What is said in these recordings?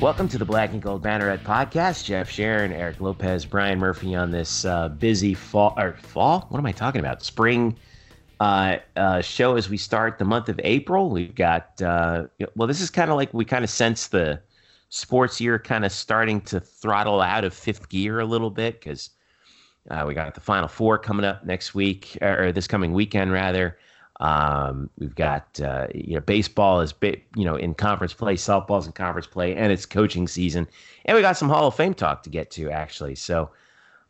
Welcome to the Black and Gold Banneret podcast. Jeff Sharon, Eric Lopez, Brian Murphy on this uh, busy fall or fall. What am I talking about? Spring uh, uh, show as we start the month of April. We've got uh, well, this is kind of like we kind of sense the sports year kind of starting to throttle out of fifth gear a little bit because uh, we got the Final Four coming up next week or this coming weekend rather. Um, we've got uh, you know baseball is bit, you know in conference play, softball's in conference play, and it's coaching season, and we got some Hall of Fame talk to get to actually. So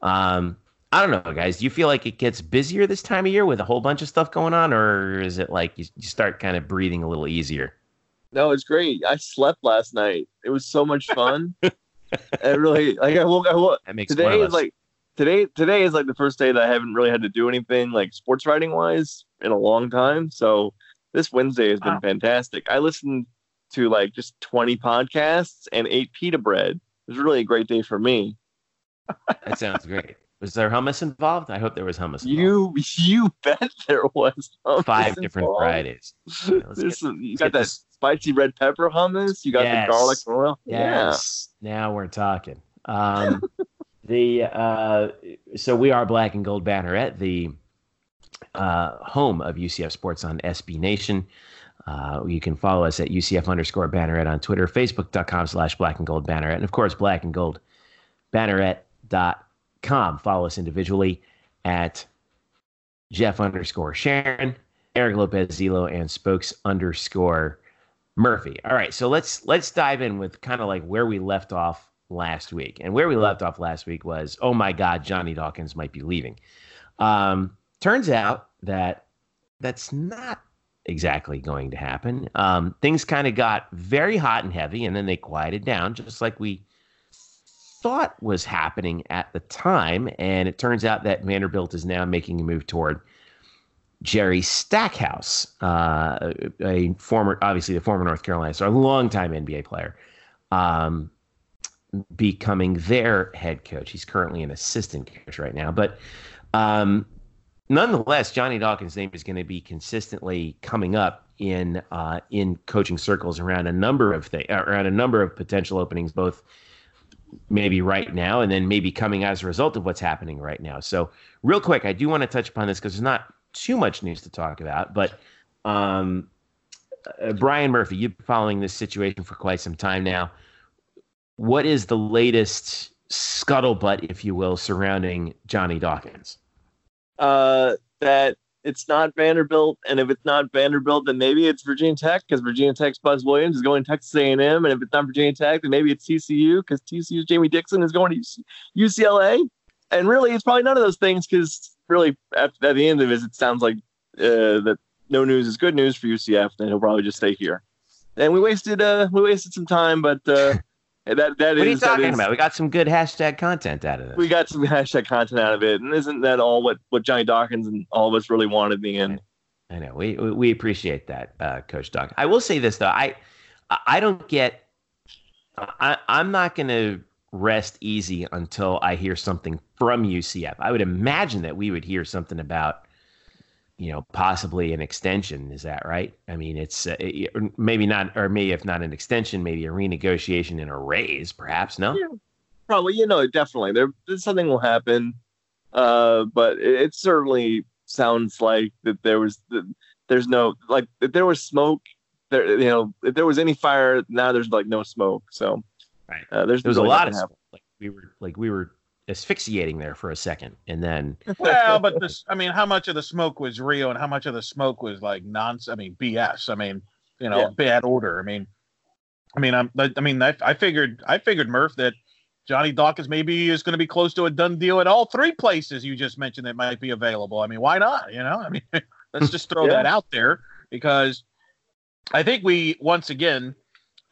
um, I don't know, guys. Do you feel like it gets busier this time of year with a whole bunch of stuff going on, or is it like you, you start kind of breathing a little easier? No, it's great. I slept last night. It was so much fun. it really like. I woke. I woke. That makes today is like today. Today is like the first day that I haven't really had to do anything like sports writing wise in a long time. So this Wednesday has been wow. fantastic. I listened to like just 20 podcasts and ate pita bread. It was really a great day for me. that sounds great. Was there hummus involved? I hope there was hummus. Involved. You you bet there was. Five different involved. varieties. There's some, you got that this. spicy red pepper hummus. You got yes. the garlic oil. Yes. Yeah. Now we're talking. Um, the uh, so we are Black and Gold Banneret, the uh, home of UCF Sports on SB Nation. Uh, you can follow us at UCF underscore banneret on Twitter, Facebook.com slash black and gold banneret, and of course, black and gold banneret.com. Follow us individually at Jeff underscore Sharon, Eric Lopez Zelo, and Spokes underscore Murphy. All right, so let's let's dive in with kind of like where we left off last week. And where we left off last week was, oh my God, Johnny Dawkins might be leaving. Um, turns out that that's not exactly going to happen. Um, things kind of got very hot and heavy, and then they quieted down, just like we thought was happening at the time. And it turns out that Vanderbilt is now making a move toward Jerry Stackhouse, uh, a former, obviously the former North Carolina star, a longtime NBA player, um, becoming their head coach. He's currently an assistant coach right now, but um, nonetheless, Johnny Dawkins' name is going to be consistently coming up in uh, in coaching circles around a number of things, around a number of potential openings, both maybe right now and then maybe coming as a result of what's happening right now. So, real quick, I do want to touch upon this because there's not too much news to talk about, but um, uh, Brian Murphy, you've been following this situation for quite some time now. What is the latest scuttlebutt, if you will, surrounding Johnny Dawkins? uh, that it's not Vanderbilt, and if it's not Vanderbilt, then maybe it's Virginia Tech because Virginia Tech's Buzz Williams is going to Texas A&M, and if it's not Virginia Tech, then maybe it's TCU because TCU's Jamie Dixon is going to UCLA, and really it's probably none of those things because really at, at, the end of it, it sounds like uh, that no news is good news for UCF, and he'll probably just stay here. And we wasted uh, we wasted some time, but uh, that that what is, are you talking about? We got some good hashtag content out of this. We got some hashtag content out of it, and isn't that all what what Johnny Dawkins and all of us really wanted in the end? I know we we appreciate that, uh, Coach Doc. I will say this though, I I don't get. I, I'm not going to rest easy until I hear something from UCF. I would imagine that we would hear something about you know, possibly an extension. Is that right? I mean, it's uh, maybe not, or maybe if not an extension, maybe a renegotiation and a raise, perhaps. No, yeah, probably. You know, definitely. There, something will happen, uh, but it, it, certainly sounds like that there was, there's no like if there was smoke. There, you know, if there was any fire, now there's like no smoke. So, right. Uh, there's there was a lot of smoke. Like we were, like we were asphyxiating there for a second, and then well, but this, I mean, how much of the smoke was real and how much of the smoke was like nonsense? I mean, BS. I mean, you know, Yeah. bad order. I mean, I mean, I'm, I mean, I, I figured, I figured Murph that Johnny Dawkins maybe is going to be close to a done deal at all three places you just mentioned that might be available. I mean, why not? You know, I mean, let's just throw Yeah. that out there because I think we once again,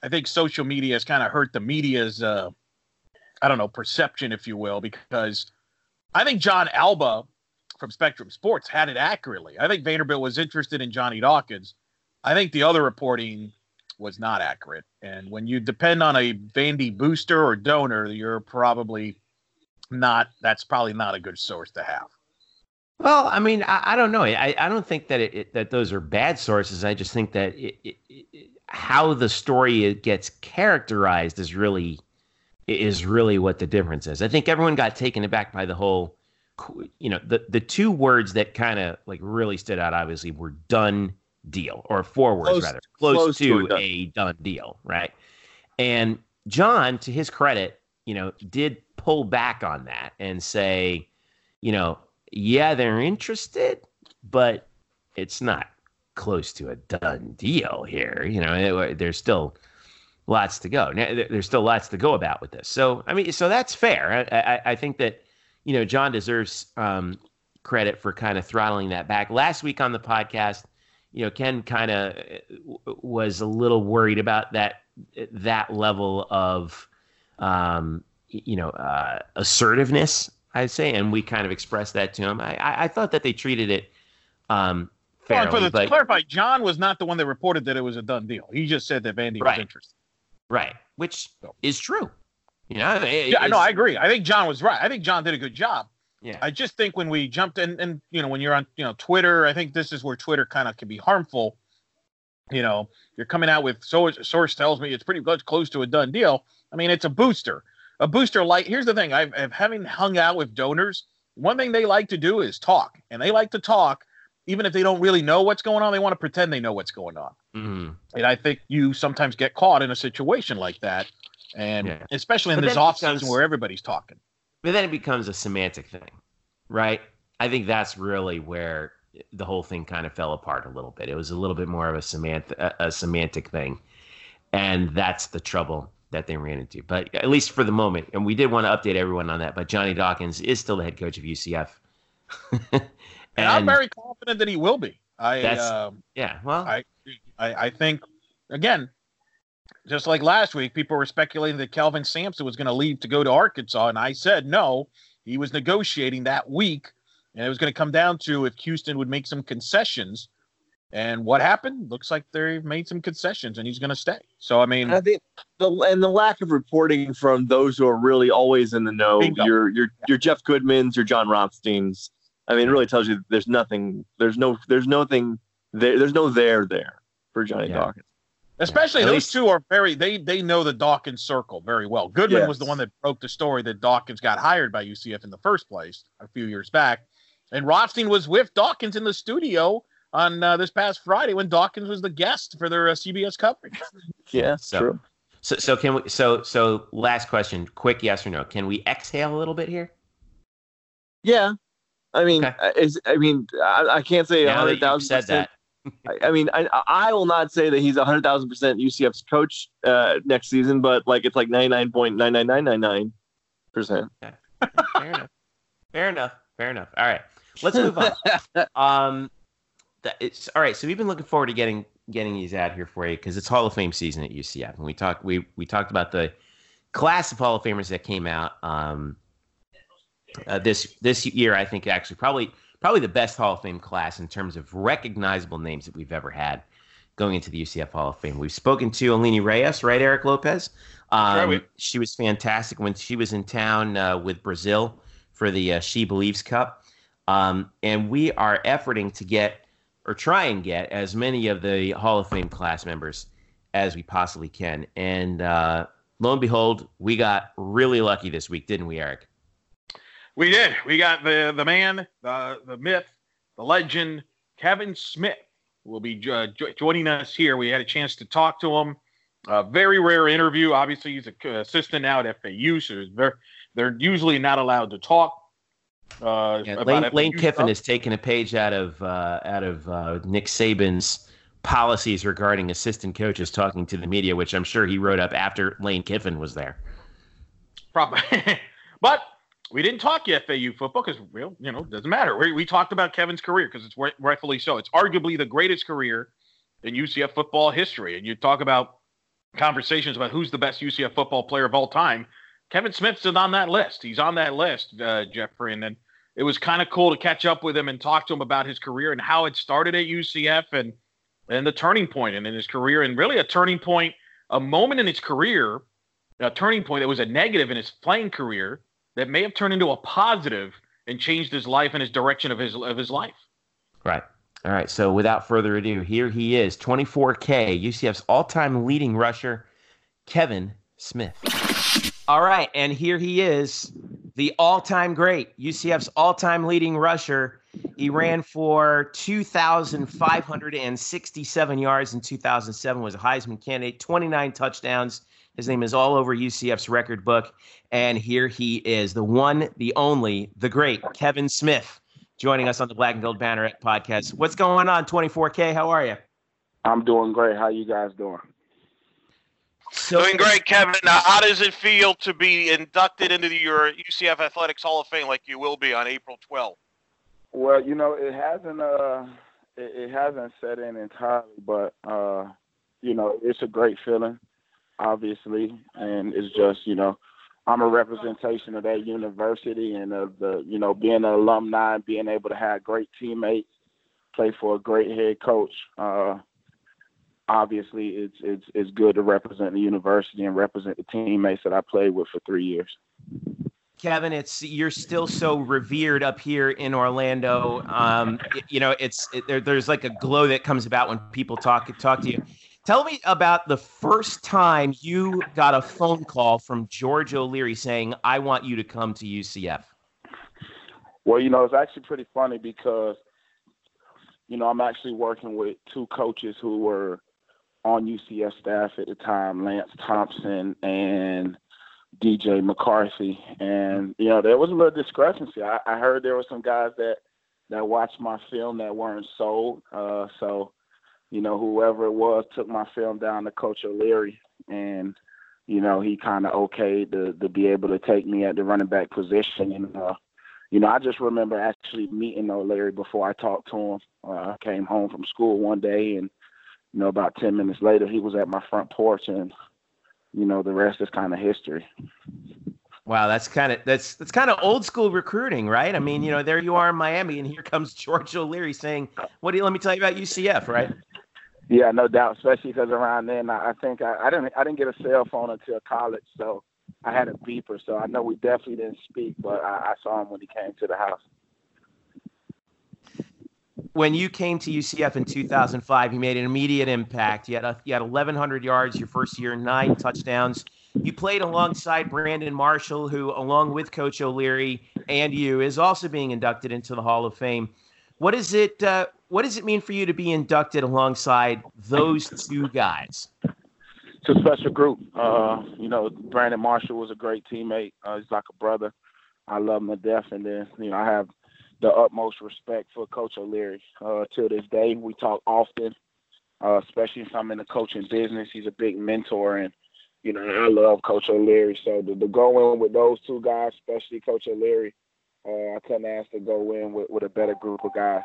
I think social media has kind of hurt the media's, uh, I don't know, perception, if you will, because I think John Alba from Spectrum Sports had it accurately. I think Vanderbilt was interested in Johnny Dawkins. I think the other reporting was not accurate. And when you depend on a Vandy booster or donor, you're probably not. That's probably not a good source to have. Well, I mean, I, I don't know. I, I don't think that it, it, that those are bad sources. I just think that it, how the story gets characterized is really is really what the difference is. I think everyone got taken aback by the whole, you know, the the two words that kind of like really stood out. Obviously, were done deal or four words Close- rather close, close to, to a done. done deal, right? And John, to his credit, you know, did pull back on that and say, you know, yeah, they're interested, but it's not close to a done deal here. You know, it- there's still lots to go. Now, There's still lots to go about with this. So, I mean, so that's fair. I, I, I think that, you know, John deserves um, credit for kind of throttling that back. Last week on the podcast, you know, Ken kind of was a little worried about that that level of, um, you know, uh, assertiveness. I'd say, and we kind of expressed that to him. I, I, I thought that they treated it um, fairly, and for the, but to clarify, John was not the one that reported that it was a done deal. He just said that Vandy Right. was interested. Right, which So. is true. You know, it- Yeah, I know. I agree. I think John was right. I think John did a good job. yeah. I just think when we jumped in, and you know, when you're on, you know, Twitter, I think this is where Twitter kind of can be harmful. You know, you're coming out with so source tells me it's pretty much close to a done deal. I mean, it's a booster. A booster like here's the thing. I've, I've having hung out with donors. One thing they like to do is talk, and they like to talk, even if they don't really know what's going on. They want to pretend they know what's going on. Mhm. And I think you sometimes get caught in a situation like that, and Yeah. especially in But this off season becomes- where everybody's talking. But then it becomes a semantic thing, right? I think that's really where the whole thing kind of fell apart a little bit. It was a little bit more of a semantic, a, a semantic thing, and that's the trouble that they ran into. But at least for the moment, and we did want to update everyone on that. But Johnny Dawkins is still the head coach of UCF, and, And, I'm very confident that he will be. I That's- um, yeah. Well, I, I I think again, just like last week, people were speculating that Kelvin Sampson was going to leave to go to Arkansas, and I said no. He was negotiating that week, and it was going to come down to if Houston would make some concessions. And what happened? Looks like they've made some concessions, and he's going to stay. So I mean, And I think the and the lack of reporting from those who are really always in the know, Bingo. your your your Jeff Goodmans, your John Rothsteins. I mean, it really tells you there's nothing, there's no, there's nothing there, there's no there there for Johnny Yeah. Dawkins. Especially At those least- two are very they they know the Dawkins circle very well. Goodman was the one that broke the story that Dawkins got hired by UCF in the first place a few years back, and Rothstein was with Dawkins in the studio on uh, this past Friday when Dawkins was the guest for their uh, CBS coverage. Yeah, So- true. so so can we? So so last question, quick yes or no? Can we exhale a little bit here? Yeah, I mean, Okay. uh, is I mean, I, I can't say a hundred thousand said that, I, I mean, I I will not say that he's a hundred thousand percent UCF's coach uh, next season, but like it's like ninety nine point nine nine nine nine nine percent. fair enough. Fair enough. Fair enough. All right, let's move on. um, that it's all right. So we've been looking forward to getting getting these out here for you because it's Hall of Fame season at UCF, and we talked we we talked about the class of Hall of Famers that came out um, uh, this this year. I think actually probably probably the best Hall of Fame class in terms of recognizable names that we've ever had going into the UCF Hall of Fame. We've spoken to Aline Reis, right, Eric Lopez. Um, she was fantastic when she was in town uh, with Brazil for the uh, She Believes Cup. Um, and we are efforting to get or try and get as many of the Hall of Fame class members as we possibly can. And uh, lo and behold, we got really lucky this week, didn't we, Eric? We did. We got the the man, the the myth, the legend, Kevin Smith will be jo- joining us here. We had a chance to talk to him. A very rare interview. Obviously, he's an assistant now at FAU, so very They're usually not allowed to talk. Uh, yeah, Lane, Lane Kiffin stuff. has taken a page out of uh, out of uh, Nick Saban's policies regarding assistant coaches talking to the media, which I'm sure he wrote up after Lane Kiffin was there. Probably, but we didn't talk FAU football because, well, you know, doesn't matter. We, we talked about Kevin's career because it's rightfully so. It's arguably the greatest career in UCF football history. And you talk about conversations about who's the best UCF football player of all time. Kevin Smith's on that list. He's on that list, uh, Jeffrey. And then it was kind of cool to catch up with him and talk to him about his career and how it started at UCF and and the turning point in his career and really a turning point, a moment in his career, a turning point that was a negative in his playing career that may have turned into a positive and changed his life and his direction of his of his life. Right. All right. So without further ado, here he is, 24K, UCF's all-time leading rusher, Kevin Smith. All right, and here he is, the all-time great, UCF's all-time leading rusher. He ran for 2,567 yards in 2007, was a Heisman candidate, 29 touchdowns. His name is all over UCF's record book. And here he is, the one, the only, the great Kevin Smith, joining us on the Black and Gold Banneret podcast. What's going on, 24K? How are you? I'm doing great. How you guys doing? So, doing great, Kevin. Now, how does it feel to be inducted into your UCF Athletics Hall of Fame like you will be on April 12th? Well, you know, it hasn't uh, it, it hasn't set in entirely, but uh, you know, it's a great feeling obviously, and it's just you know I'm a representation of that university and of the you know being an alumni, being able to have great teammates, play for a great head coach. Uh, obviously, it's it's it's good to represent the university and represent the teammates that I played with for three years. Kevin, it's you're still so revered up here in Orlando. Um, you know, it's it, there, there's like a glow that comes about when people talk talk to you. Tell me about the first time you got a phone call from George O'Leary saying, I want you to come to UCF. Well, you know, it's actually pretty funny because, you know, I'm actually working with two coaches who were on UCF staff at the time, Lance Thompson and DJ McCarthy. And, you know, there was a little discrepancy. I, I heard there were some guys that, that watched my film that weren't sold. Uh, so, you know, whoever it was took my film down to Coach O'Leary, and you know, he kind of okayed to to be able to take me at the running back position. And uh, you know, I just remember actually meeting O'Leary before I talked to him. Uh, I came home from school one day, and you know, about ten minutes later, he was at my front porch, and you know, the rest is kind of history. Wow, that's kind of that's that's kind of old school recruiting, right? I mean, you know, there you are in Miami, and here comes George O'Leary saying, "What do you let me tell you about UCF?" Right? Yeah, no doubt. Especially because around then, I, I think I, I didn't I didn't get a cell phone until college, so I had a beeper. So I know we definitely didn't speak, but I, I saw him when he came to the house. When you came to UCF in 2005, you made an immediate impact. You had a, you had 1,100 yards your first year, nine touchdowns. You played alongside Brandon Marshall, who, along with Coach O'Leary and you, is also being inducted into the Hall of Fame. What is it? Uh, what does it mean for you to be inducted alongside those two guys? It's a special group. Uh, you know, Brandon Marshall was a great teammate. Uh, he's like a brother. I love him to death, and then you know I have the utmost respect for Coach O'Leary. Uh, till this day, we talk often, uh, especially if I'm in the coaching business. He's a big mentor, and you know I love Coach O'Leary. So to, to go in with those two guys, especially Coach O'Leary, uh, I couldn't ask to go in with, with a better group of guys.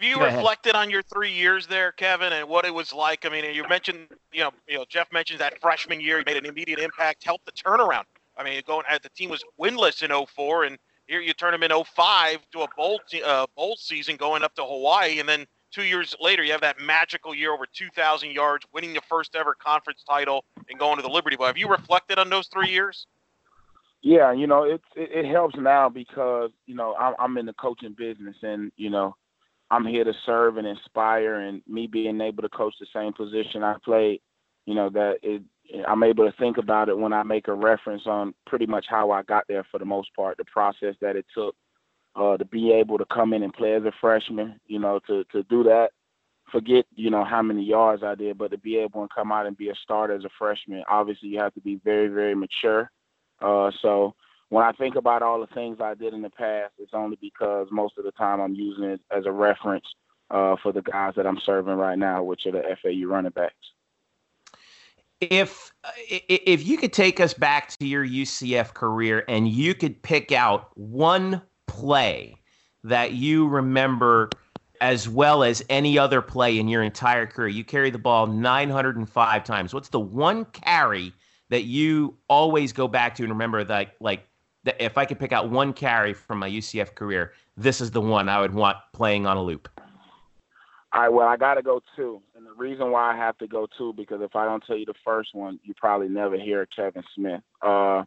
Have you reflected on your three years there, Kevin, and what it was like? I mean, you mentioned, you know, you know, Jeff mentioned that freshman year, you made an immediate impact, helped the turnaround. I mean, going the team was winless in 04, and here you turn them in 05 to a bowl uh, bowl season, going up to Hawaii, and then two years later, you have that magical year over 2,000 yards, winning the first ever conference title, and going to the Liberty Bowl. Have you reflected on those three years? Yeah, you know, it, it, it helps now because you know I'm, I'm in the coaching business, and you know I'm here to serve and inspire, and me being able to coach the same position I played, you know that it. I'm able to think about it when I make a reference on pretty much how I got there for the most part, the process that it took uh, to be able to come in and play as a freshman. You know, to to do that forget, you know, how many yards I did, but to be able to come out and be a starter as a freshman, obviously you have to be very, very mature. Uh, so when I think about all the things I did in the past, it's only because most of the time I'm using it as a reference uh, for the guys that I'm serving right now, which are the FAU running backs. If if you could take us back to your UCF career and you could pick out one play that you remember as well as any other play in your entire career. You carry the ball 905 times. What's the one carry that you always go back to and remember that like that if I could pick out one carry from my UCF career, this is the one I would want playing on a loop. All right, well, I got to go two. And the reason why I have to go two, because if I don't tell you the first one, you probably never hear Kevin Smith. Uh,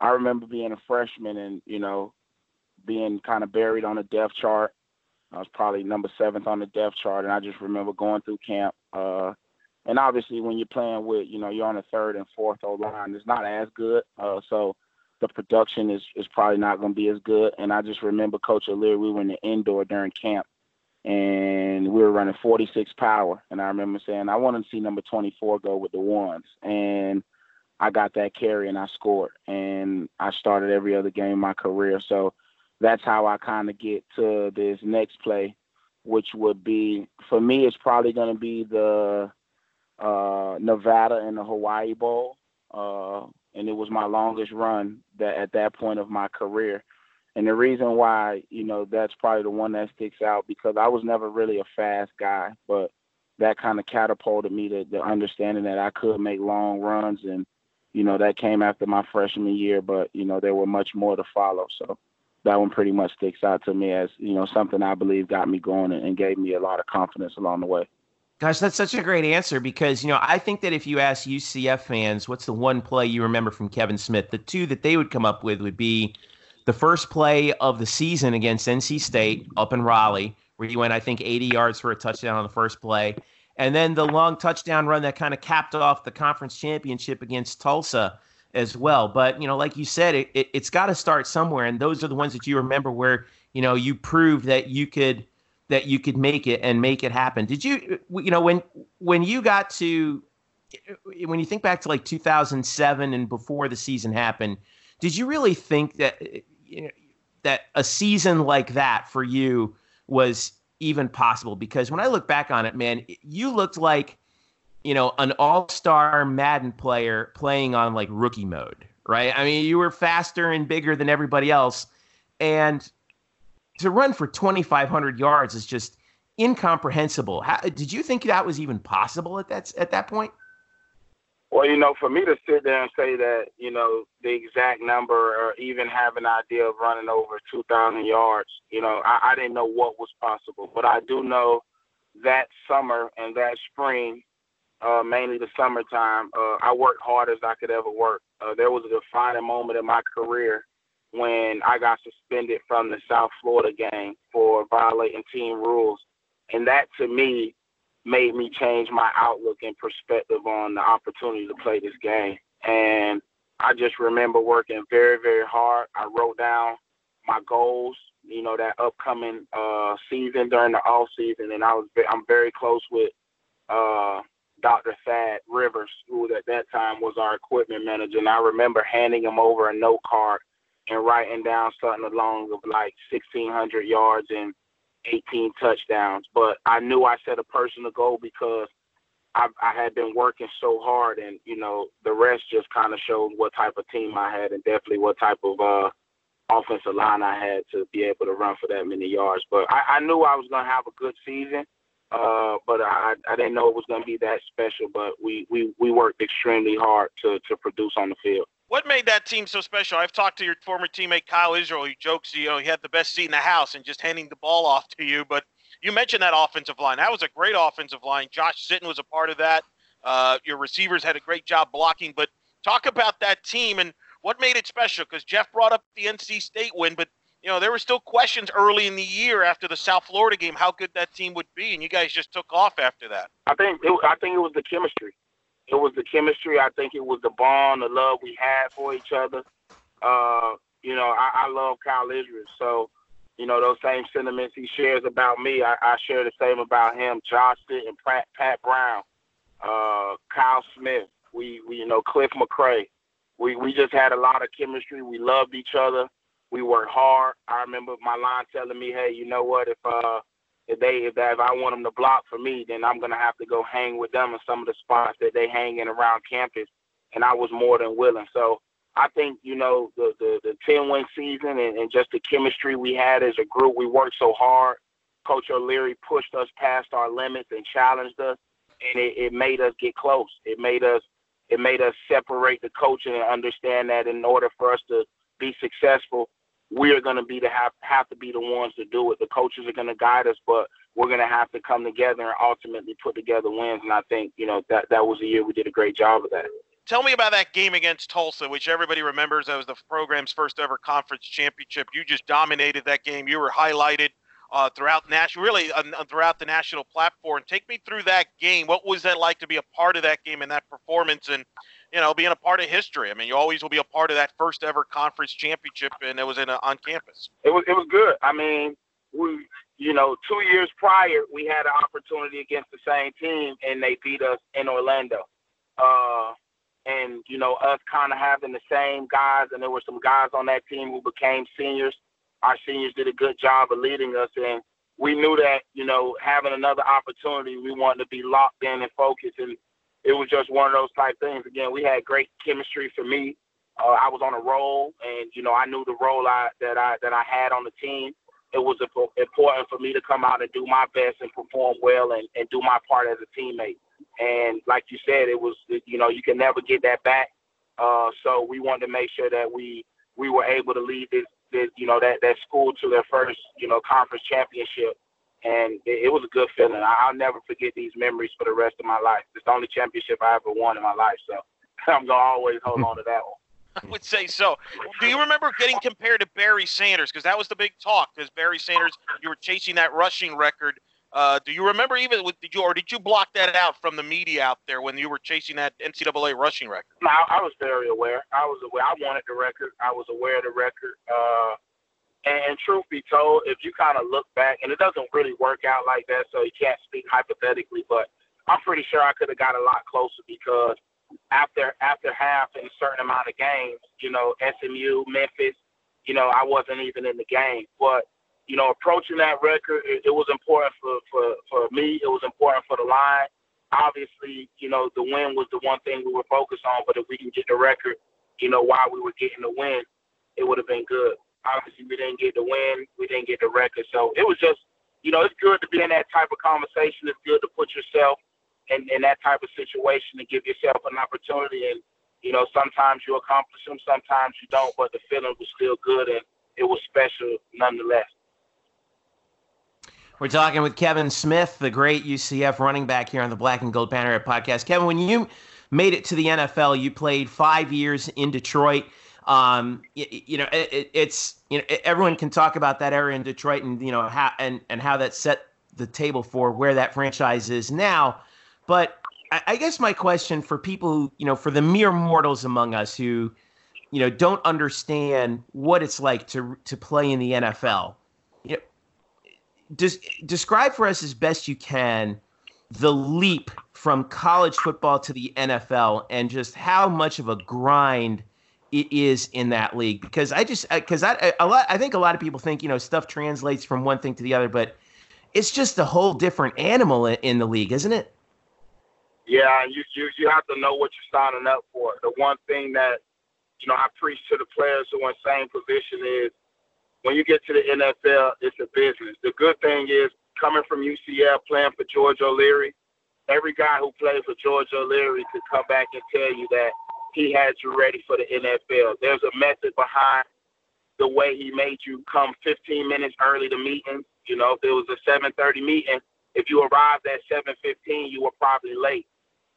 I remember being a freshman and, you know, being kind of buried on a depth chart I was probably number seventh on the depth chart, and I just remember going through camp. Uh, and obviously, when you're playing with, you know, you're on the third and fourth O line, it's not as good. Uh, so the production is is probably not going to be as good. And I just remember Coach O'Leary, we were in the indoor during camp, and we were running 46 power. And I remember saying, I want to see number 24 go with the ones. And I got that carry and I scored. And I started every other game in my career. So that's how I kind of get to this next play, which would be for me. It's probably going to be the uh, Nevada and the Hawaii Bowl, uh, and it was my longest run that at that point of my career. And the reason why, you know, that's probably the one that sticks out because I was never really a fast guy, but that kind of catapulted me to the understanding that I could make long runs and you know that came after my freshman year but you know there were much more to follow so that one pretty much sticks out to me as you know something I believe got me going and gave me a lot of confidence along the way. Gosh, that's such a great answer because you know I think that if you ask UCF fans what's the one play you remember from Kevin Smith, the two that they would come up with would be the first play of the season against NC State up in Raleigh, where he went I think 80 yards for a touchdown on the first play, and then the long touchdown run that kind of capped off the conference championship against Tulsa as well. But you know, like you said, it, it has got to start somewhere, and those are the ones that you remember where you know you proved that you could that you could make it and make it happen. Did you you know when when you got to when you think back to like 2007 and before the season happened, did you really think that you know, that a season like that for you was even possible? Because when I look back on it, man, you looked like you know, an all-star Madden player playing on like rookie mode, right? I mean, you were faster and bigger than everybody else, and to run for 2,500 yards is just incomprehensible. How, did you think that was even possible at that at that point? Well, you know, for me to sit there and say that, you know, the exact number or even have an idea of running over 2,000 yards, you know, I, I didn't know what was possible. But I do know that summer and that spring, uh, mainly the summertime. Uh, I worked hard as I could ever work. Uh, there was a defining moment in my career when I got suspended from the South Florida game for violating team rules, and that to me made me change my outlook and perspective on the opportunity to play this game. And I just remember working very, very hard. I wrote down my goals, you know, that upcoming uh, season during the off season, and I was I'm very close with uh, Dr. Thad Rivers, who at that time was our equipment manager. And I remember handing him over a note card and writing down something along of like 1,600 yards and 18 touchdowns. But I knew I set a personal goal because I, I had been working so hard, and you know the rest just kind of showed what type of team I had, and definitely what type of uh, offensive line I had to be able to run for that many yards. But I, I knew I was going to have a good season. Uh, but I, I didn't know it was going to be that special. But we, we, we worked extremely hard to, to produce on the field. What made that team so special? I've talked to your former teammate Kyle Israel. He jokes, you know, he had the best seat in the house and just handing the ball off to you. But you mentioned that offensive line. That was a great offensive line. Josh Sitton was a part of that. Uh, your receivers had a great job blocking. But talk about that team and what made it special. Because Jeff brought up the NC State win, but you know, there were still questions early in the year after the South Florida game how good that team would be, and you guys just took off after that. I think it, I think it was the chemistry. It was the chemistry. I think it was the bond, the love we had for each other. Uh, you know, I, I love Kyle Israel, so you know, those same sentiments he shares about me, I, I share the same about him. Josh and Pat, Pat Brown, uh, Kyle Smith, we, we, you know, Cliff McCray. We, we just had a lot of chemistry. We loved each other. We worked hard. I remember my line telling me, hey, you know what, if uh, if they if, that, if I want them to block for me, then I'm gonna have to go hang with them in some of the spots that they hang in around campus. And I was more than willing. So I think you know the the, the ten win season and, and just the chemistry we had as a group. We worked so hard. Coach O'Leary pushed us past our limits and challenged us, and it, it made us get close. It made us it made us separate the coaching and understand that in order for us to be successful, we are going to be to have have to be the ones to do it. The coaches are going to guide us, but we're going to have to come together and ultimately put together wins. And I think you know that that was a year we did a great job of that. Tell me about that game against Tulsa, which everybody remembers. That was the program's first ever conference championship. You just dominated that game. You were highlighted uh, throughout national, really uh, throughout the national platform. Take me through that game. What was that like to be a part of that game and that performance, and you know, being a part of history? I mean, you always will be a part of that first ever conference championship, and it was in a, on campus. It was it was good. I mean, we you know, two years prior, we had an opportunity against the same team, and they beat us in Orlando. Uh, and you know us kind of having the same guys, and there were some guys on that team who became seniors. Our seniors did a good job of leading us, and we knew that you know having another opportunity, we wanted to be locked in and focused, and it was just one of those type things. Again, we had great chemistry. For me, uh, I was on a roll, and you know I knew the role I that I that I had on the team. It was important for me to come out and do my best and perform well and, and do my part as a teammate. And like you said, it was you know you can never get that back. Uh, so we wanted to make sure that we we were able to lead this, this you know that that school to their first you know conference championship, and it, it was a good feeling. I, I'll never forget these memories for the rest of my life. It's the only championship I ever won in my life, so I'm gonna always hold on to that one. I would say so. Do you remember getting compared to Barry Sanders? Because that was the big talk. Because Barry Sanders, you were chasing that rushing record uh, do you remember even with, did you or did you block that out from the media out there when you were chasing that NCAA rushing record? No, I was very aware. I was aware. I wanted the record. I was aware of the record. Uh, and, and truth be told, if you kind of look back, and it doesn't really work out like that, so you can't speak hypothetically, but I'm pretty sure I could have got a lot closer because after after half in a certain amount of games, you know, SMU, Memphis, you know, I wasn't even in the game, but you know, approaching that record, it, it was important for, for, for me. It was important for the line. Obviously, you know, the win was the one thing we were focused on, but if we can get the record, you know, while we were getting the win, it would have been good. Obviously, we didn't get the win. We didn't get the record. So it was just, you know, it's good to be in that type of conversation. It's good to put yourself in, in that type of situation and give yourself an opportunity. And, you know, sometimes you accomplish them, sometimes you don't, but the feeling was still good and it was special nonetheless. We're talking with Kevin Smith, the great UCF running back here on the Black and Gold Banneret podcast. Kevin, when you made it to the NFL, you played five years in Detroit. Um, you, you know, it, it's you know everyone can talk about that era in Detroit and you know how and and how that set the table for where that franchise is now. But I, I guess my question for people who you know for the mere mortals among us who you know don't understand what it's like to to play in the NFL des- describe for us as best you can the leap from college football to the NFL and just how much of a grind it is in that league because I just uh, because I uh, a lot I think a lot of people think you know stuff translates from one thing to the other but it's just a whole different animal in, in the league isn't it yeah you, you you have to know what you're signing up for the one thing that you know I preach to the players who are in same position is when you get to the NFL, it's a business. The good thing is coming from UCF, playing for George O'Leary, every guy who played for George O'Leary could come back and tell you that he had you ready for the NFL. There's a method behind the way he made you come 15 minutes early to meetings. You know, if it was a 7:30 meeting, if you arrived at 7:15, you were probably late.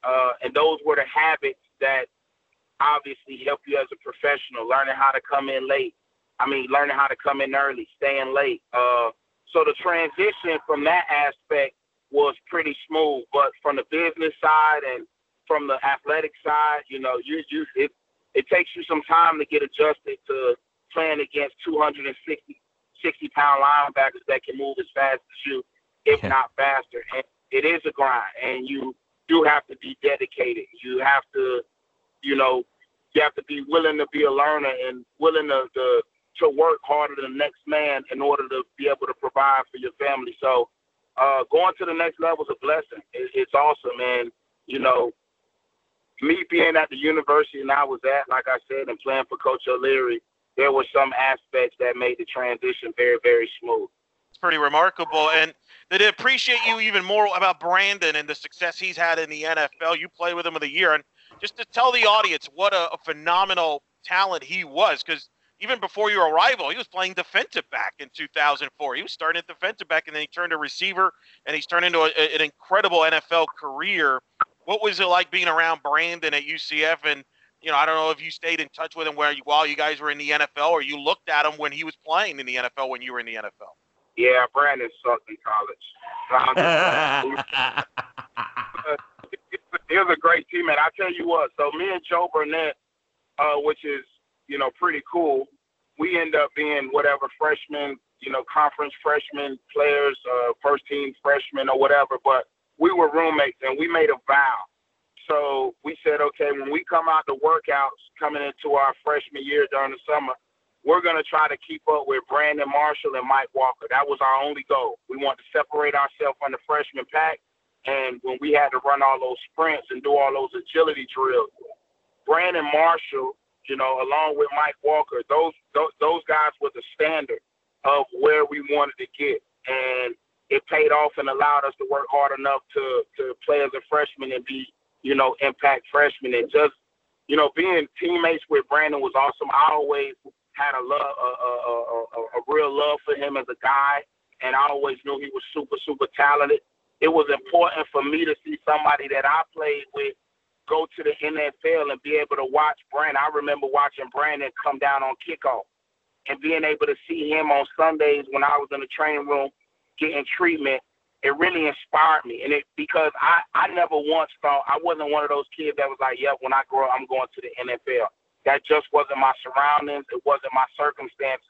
Uh, and those were the habits that obviously help you as a professional, learning how to come in late, I mean, learning how to come in early, staying late. Uh, so the transition from that aspect was pretty smooth, but from the business side and from the athletic side, you know, you you it it takes you some time to get adjusted to playing against 260 60 pound linebackers that can move as fast as you, if Yeah. not faster. And it is a grind, and you do have to be dedicated. You have to, you know, you have to be willing to be a learner and willing to, to to work harder than the next man in order to be able to provide for your family. So uh, going to the next level is a blessing. It, it's awesome, and you know, me being at the university and I was at, like I said, and playing for Coach O'Leary, there were some aspects that made the transition very, very smooth. It's pretty remarkable. And they did appreciate you even more about Brandon and the success he's had in the NFL? You play with him of the year, and just to tell the audience what a, a phenomenal talent he was, because even before your arrival, he was playing defensive back in 2004. He was starting at defensive back, and then he turned to receiver, and he's turned into a, an incredible NFL career. What was it like being around Brandon at UCF? And you know, I don't know if you stayed in touch with him where you, while you guys were in the NFL, or you looked at him when he was playing in the NFL when you were in the NFL. Yeah, Brandon sucked in college. No, I'm just playing. he was a great teammate. I tell you what. So me and Joe Burnett, uh, which is you know pretty cool, we end up being whatever freshmen, you know, conference freshmen players, uh, first team freshmen or whatever. But we were roommates, and we made a vow. So we said, okay, when we come out to workouts coming into our freshman year during the summer, we're going to try to keep up with Brandon Marshall and Mike Walker. That was our only goal. We wanted to separate ourselves from the freshman pack. And when we had to run all those sprints and do all those agility drills, Brandon Marshall, you know, along with Mike Walker, those those, those guys were the standard of where we wanted to get. And it paid off and allowed us to work hard enough to to play as a freshman and be, you know, impact freshmen. And just, you know, being teammates with Brandon was awesome. I always had a love, a, a, a, a real love for him as a guy, and I always knew he was super, super talented. It was important for me to see somebody that I played with go to the NFL and be able to watch Brandon. I remember watching Brandon come down on kickoff and being able to see him on Sundays when I was in the training room getting treatment. It really inspired me, and it because I I never once thought I wasn't one of those kids that was like, "Yep, when I grow up, I'm going to the NFL." That just wasn't my surroundings. It wasn't my circumstances.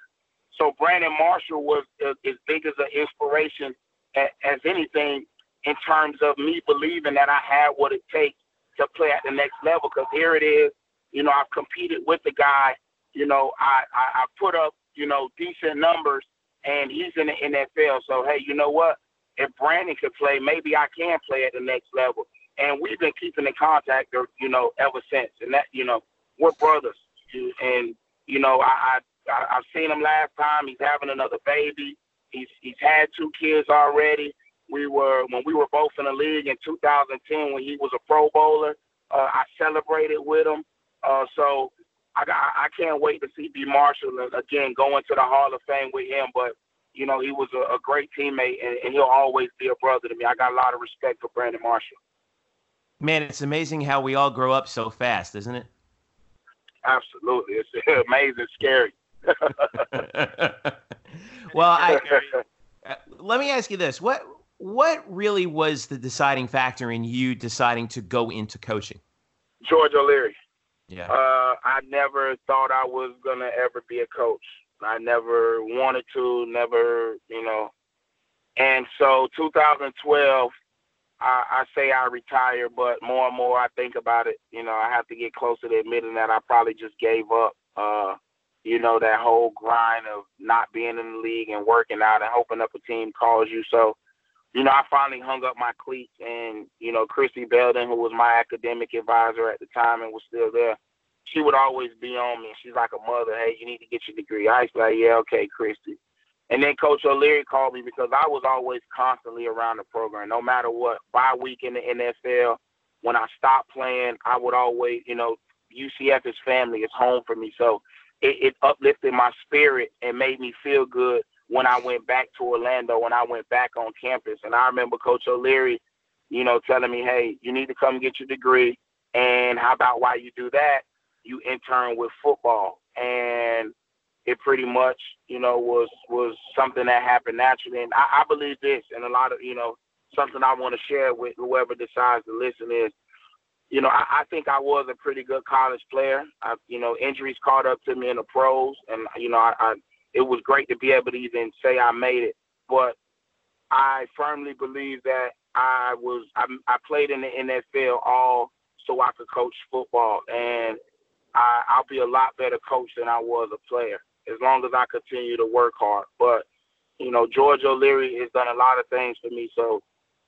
So Brandon Marshall was as, as big as an inspiration as, as anything in terms of me believing that I had what it takes to play at the next level. Because here it is, you know, I've competed with the guy. You know, I, I I put up you know decent numbers, and he's in the NFL. So hey, you know what? If Brandon could play, maybe I can play at the next level. And we've been keeping in contact, you know, ever since. And that, you know, we're brothers, and you know I, I I've seen him last time. He's having another baby. He's he's had two kids already. We were when we were both in the league in 2010 when he was a Pro Bowler. Uh, I celebrated with him. Uh, so I I can't wait to see B Marshall again going to the Hall of Fame with him. But you know he was a, a great teammate and, and he'll always be a brother to me. I got a lot of respect for Brandon Marshall. Man, it's amazing how we all grow up so fast, isn't it? Absolutely. It's amazing, It's scary. well, I uh, let me ask you this: what what really was the deciding factor in you deciding to go into coaching? George O'Leary. Never thought I was gonna ever be a coach. I never wanted to, never, you know. And so 2012, I, I say I retire, but more and more I think about it. You know, I have to get closer to admitting that I probably just gave up. Uh, you know, that whole grind of not being in the league and working out and hoping up a team calls you. So, you know, I finally hung up my cleats and, you know, Christy Belden, who was my academic advisor at the time and was still there, she would always be on me. She's like a mother. Hey, you need to get your degree. I was like, yeah, okay, Christy. And then Coach O'Leary called me because I was always constantly around the program, no matter what. Bye week in the NFL, when I stopped playing, I would always, you know, UCF is family, it's home for me. So it, it uplifted my spirit and made me feel good when I went back to Orlando, when I went back on campus. And I remember Coach O'Leary, you know, telling me, hey, you need to come get your degree. And how about while you do that, you intern with football. And it pretty much, you know, was was something that happened naturally. And I, I believe this, and a lot of, you know, something I want to share with whoever decides to listen is, you know, I, I think I was a pretty good college player. I, you know, injuries caught up to me in the pros, and you know, I, I it was great to be able to even say I made it. But I firmly believe that I was I, I played in the NFL all so I could coach football, and I, I'll be a lot better coach than I was a player as long as I continue to work hard. But you know, George O'Leary has done a lot of things for me, so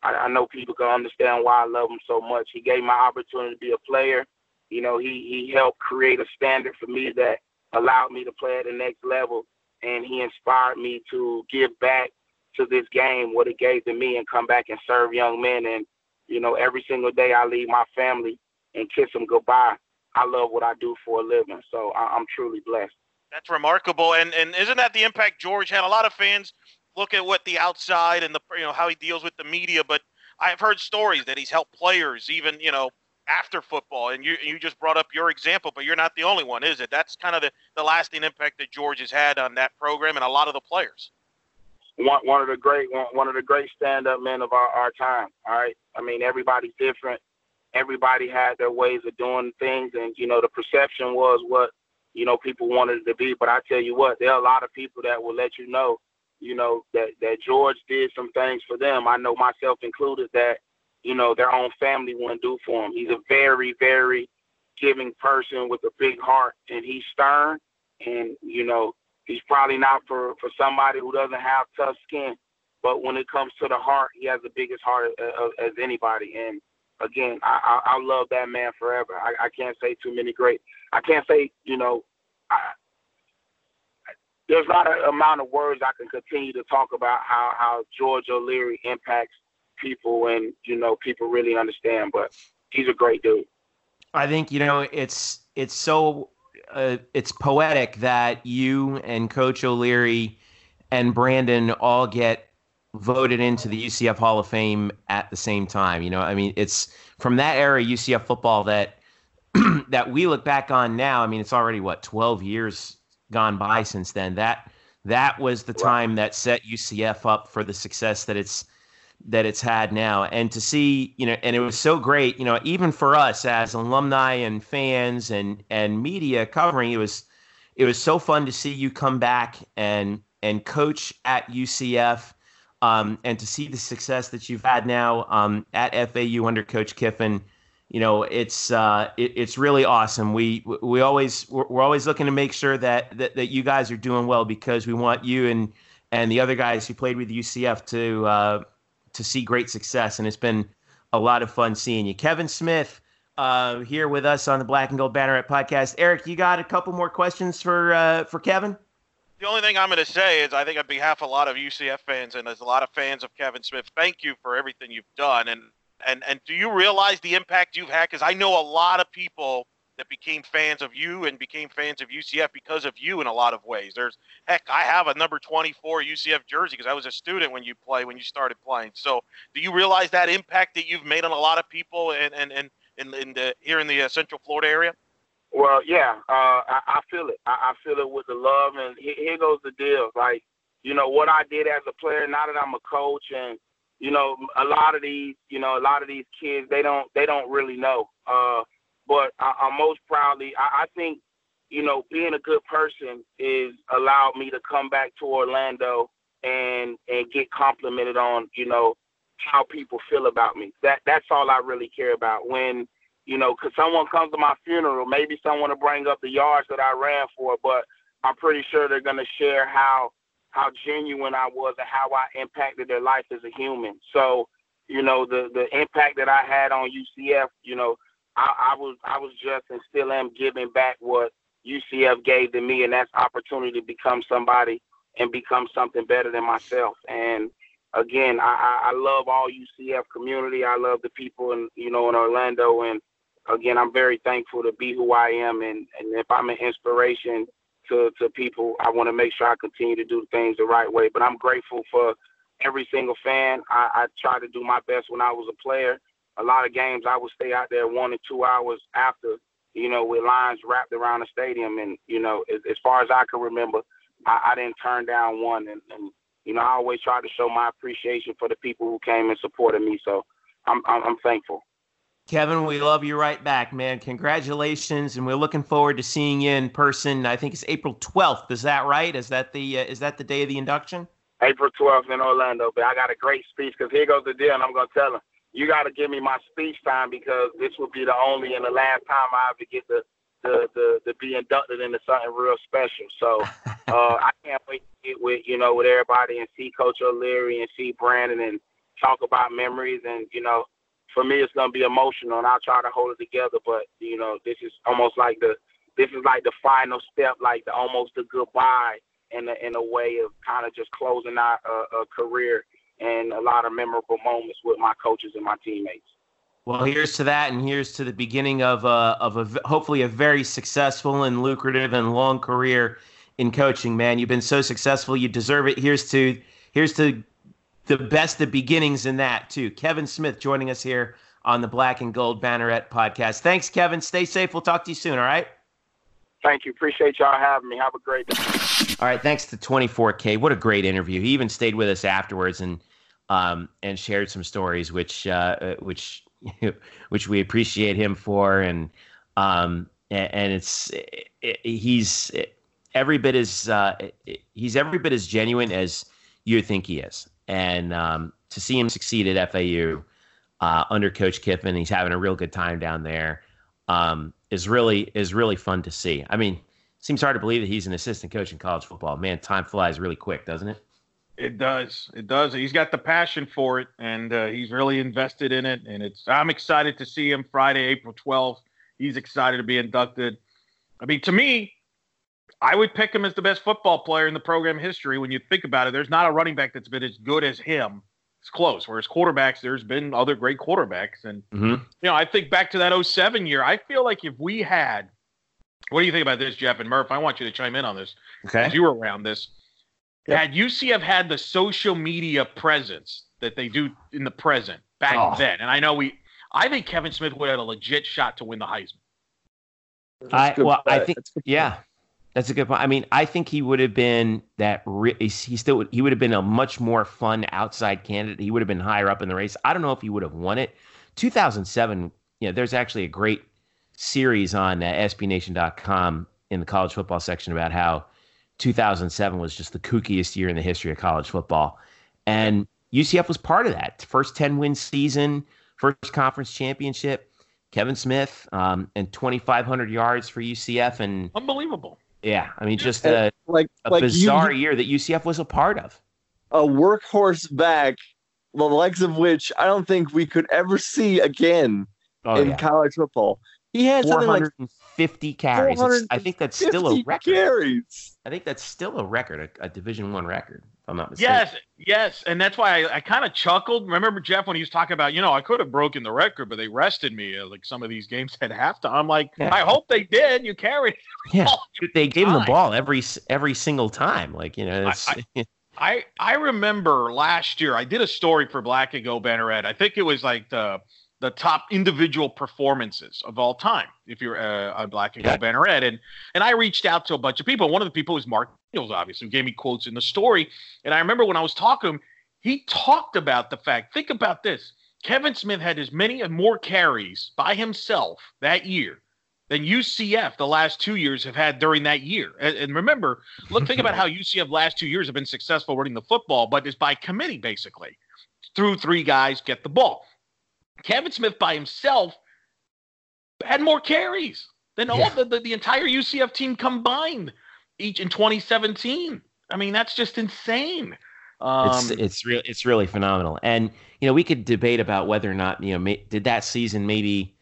I, I know people can understand why I love him so much. He gave my opportunity to be a player. You know, he he helped create a standard for me that allowed me to play at the next level, and he inspired me to give back to this game what it gave to me and come back and serve young men. And you know, every single day I leave my family and kiss them goodbye. I love what I do for a living, so I, I'm truly blessed. That's remarkable, and and isn't that the impact George had? A lot of fans look at what the outside and the you know how he deals with the media, but I've heard stories that he's helped players even you know after football, and you you just brought up your example, but you're not the only one, is it? That's kind of the the lasting impact that George has had on that program and a lot of the players. One one of the great one, one of the great stand up men of our, our time. All right, I mean everybody's different. Everybody had their ways of doing things, and you know the perception was what you know people wanted it to be. But I tell you what, there are a lot of people that will let you know, you know that that George did some things for them. I know myself included that you know, their own family wouldn't do for him. He's a very, very giving person with a big heart, and he's stern. And you know, he's probably not for for somebody who doesn't have tough skin. But when it comes to the heart, he has the biggest heart uh, as, as anybody. And again, I, I, I love that man forever. I, I can't say too many great. I can't say you know. I, there's not an amount of words I can continue to talk about how how George O'Leary impacts people and you know people really understand. But he's a great dude. I think you know it's it's so uh, it's poetic that you and Coach O'Leary and Brandon all get voted into the UCF Hall of Fame at the same time. You know, I mean, it's from that era UCF football that that we look back on now. I mean, it's already what 12 years gone by since then. That that was the time that set UCF up for the success that it's that it's had now and to see you know and it was so great you know even for us as alumni and fans and and media covering it was it was so fun to see you come back and and coach at UCF um, and to see the success that you've had now um, at FAU under Coach Kiffin you know it's uh, it, it's really awesome we we always we're, always looking to make sure that, that that you guys are doing well because we want you and and the other guys who played with UCF to uh, to see great success, and it's been a lot of fun seeing you. Kevin Smith uh, here with us on the Black and Gold Banneret podcast. Eric, you got a couple more questions for uh, for Kevin? The only thing I'm going to say is I think on behalf of a lot of UCF fans and there's a lot of fans of Kevin Smith, thank you for everything you've done. And and and do you realize the impact you've had? Because I know a lot of people that became fans of you and became fans of UCF because of you in a lot of ways. There's heck, I have a number 24 UCF jersey because I was a student when you play when you started playing. So, do you realize that impact that you've made on a lot of people and and and in, in the here in the uh, Central Florida area? Well, yeah, uh, I, I feel it. I, I feel it with the love, and here, here goes the deal. Like, you know, what I did as a player. Now that I'm a coach, and you know, a lot of these, you know, a lot of these kids, they don't, they don't really know. Uh, but I, am most proudly, I, I think, you know, being a good person is allowed me to come back to Orlando and and get complimented on, you know, how people feel about me. That that's all I really care about. When you know, because someone comes to my funeral, maybe someone will bring up the yards that I ran for, but I'm pretty sure they're gonna share how how genuine I was and how I impacted their life as a human. So, you know, the the impact that I had on UCF, you know, I, I was I was just and still am giving back what UCF gave to me, and that's opportunity to become somebody and become something better than myself. And again, I, I love all UCF community. I love the people in you know in Orlando, and again, I'm very thankful to be who I am. And and if I'm an inspiration to to people, I want to make sure I continue to do things the right way. But I'm grateful for every single fan. I, I try to do my best when I was a player a lot of games I would stay out there one and two hours after, you know, with lines wrapped around the stadium. And, you know, as, as far as I can remember, I, I didn't turn down one. And, and, you know, I always try to show my appreciation for the people who came and supported me. So I'm, I'm, I'm thankful. Kevin, we love you right back, man. Congratulations, and we're looking forward to seeing you in person. I think it's April 12th. Is that right? Is that the uh, is that the day of the induction? April 12th in Orlando. But I got a great speech because here goes the deal, and I'm gonna tell him you got to give me my speech time because this will be the only and the last time I ever get to to, to, to be inducted into something real special. So uh, I can't wait to get with you know with everybody and see Coach O'Leary and see Brandon and talk about memories and you know for me, it's gonna be emotional, and I'll try to hold it together. But you know, this is almost like the this is like the final step, like the almost the goodbye, in a, in a way of kind of just closing out a, a career and a lot of memorable moments with my coaches and my teammates. Well, here's to that, and here's to the beginning of a of a hopefully a very successful and lucrative and long career in coaching. Man, you've been so successful, you deserve it. Here's to here's to the best of beginnings in that too. Kevin Smith joining us here on the Black and Gold Banneret podcast. Thanks, Kevin. Stay safe. We'll talk to you soon. All right. Thank you. Appreciate y'all having me. Have a great day. All right. Thanks to 24K. What a great interview. He even stayed with us afterwards and um, and shared some stories, which uh, which which we appreciate him for. And um, and it's it, he's every bit as uh, he's every bit as genuine as you think he is and um, to see him succeed at FAU uh, under Coach Kiffin, he's having a real good time down there. Um, is really is really fun to see. I mean, seems hard to believe that he's an assistant coach in college football. Man, time flies really quick, doesn't it? It does. It does. He's got the passion for it, and uh, he's really invested in it. And it's. I'm excited to see him Friday, April 12th. He's excited to be inducted. I mean, to me, I would pick him as the best football player in the program history. When you think about it, there's not a running back that's been as good as him. It's close. Whereas quarterbacks, there's been other great quarterbacks. And, mm-hmm. you know, I think back to that 07 year, I feel like if we had, what do you think about this, Jeff and Murph? I want you to chime in on this. Okay. you were around this. Yep. Had UCF had the social media presence that they do in the present back oh. then, and I know we, I think Kevin Smith would have a legit shot to win the Heisman. I well, I think yeah, that's a good point. I mean, I think he would have been that. Re- he still he would have been a much more fun outside candidate. He would have been higher up in the race. I don't know if he would have won it. 2007. You know, there's actually a great series on uh, SBNation.com in the college football section about how 2007 was just the kookiest year in the history of college football, and UCF was part of that. First 10 win season, first conference championship. Kevin Smith um, and 2,500 yards for UCF and unbelievable yeah, I mean, just a like a like bizarre you, year that UCF was a part of. A workhorse back, the likes of which I don't think we could ever see again oh, in yeah. college football. He had something like 50 carries. I think that's still a record. Carries. I think that's still a record, a, a Division One record. I'm not mistaken. Yes, yes, and that's why I, I kind of chuckled. Remember Jeff when he was talking about, you know, I could have broken the record, but they rested me uh, like some of these games at halftime. I'm like, yeah. I hope they did. You carried. Yeah, they gave him the ball every every single time. Like you know, I, I, I, I remember last year I did a story for Black and Gold Banneret. I think it was like the the top individual performances of all time if you're uh, a black and gold yeah. banneret and and i reached out to a bunch of people. One of the people was mark Daniels, obviously who gave me quotes in the story. And i remember when i was talking to him he talked about the fact think about this kevin smith had as many and more carries by himself that year than ucf the last two years have had during that year. And, and remember look think about how ucf last two years have been successful running the football but it's by committee basically. Through three guys get the ball Kevin Smith by himself had more carries than all the, the, the entire UCF team combined each in 2017. I mean, that's just insane. Um, it's it's real it's really phenomenal. And you know, we could debate about whether or not you know may, did that season maybe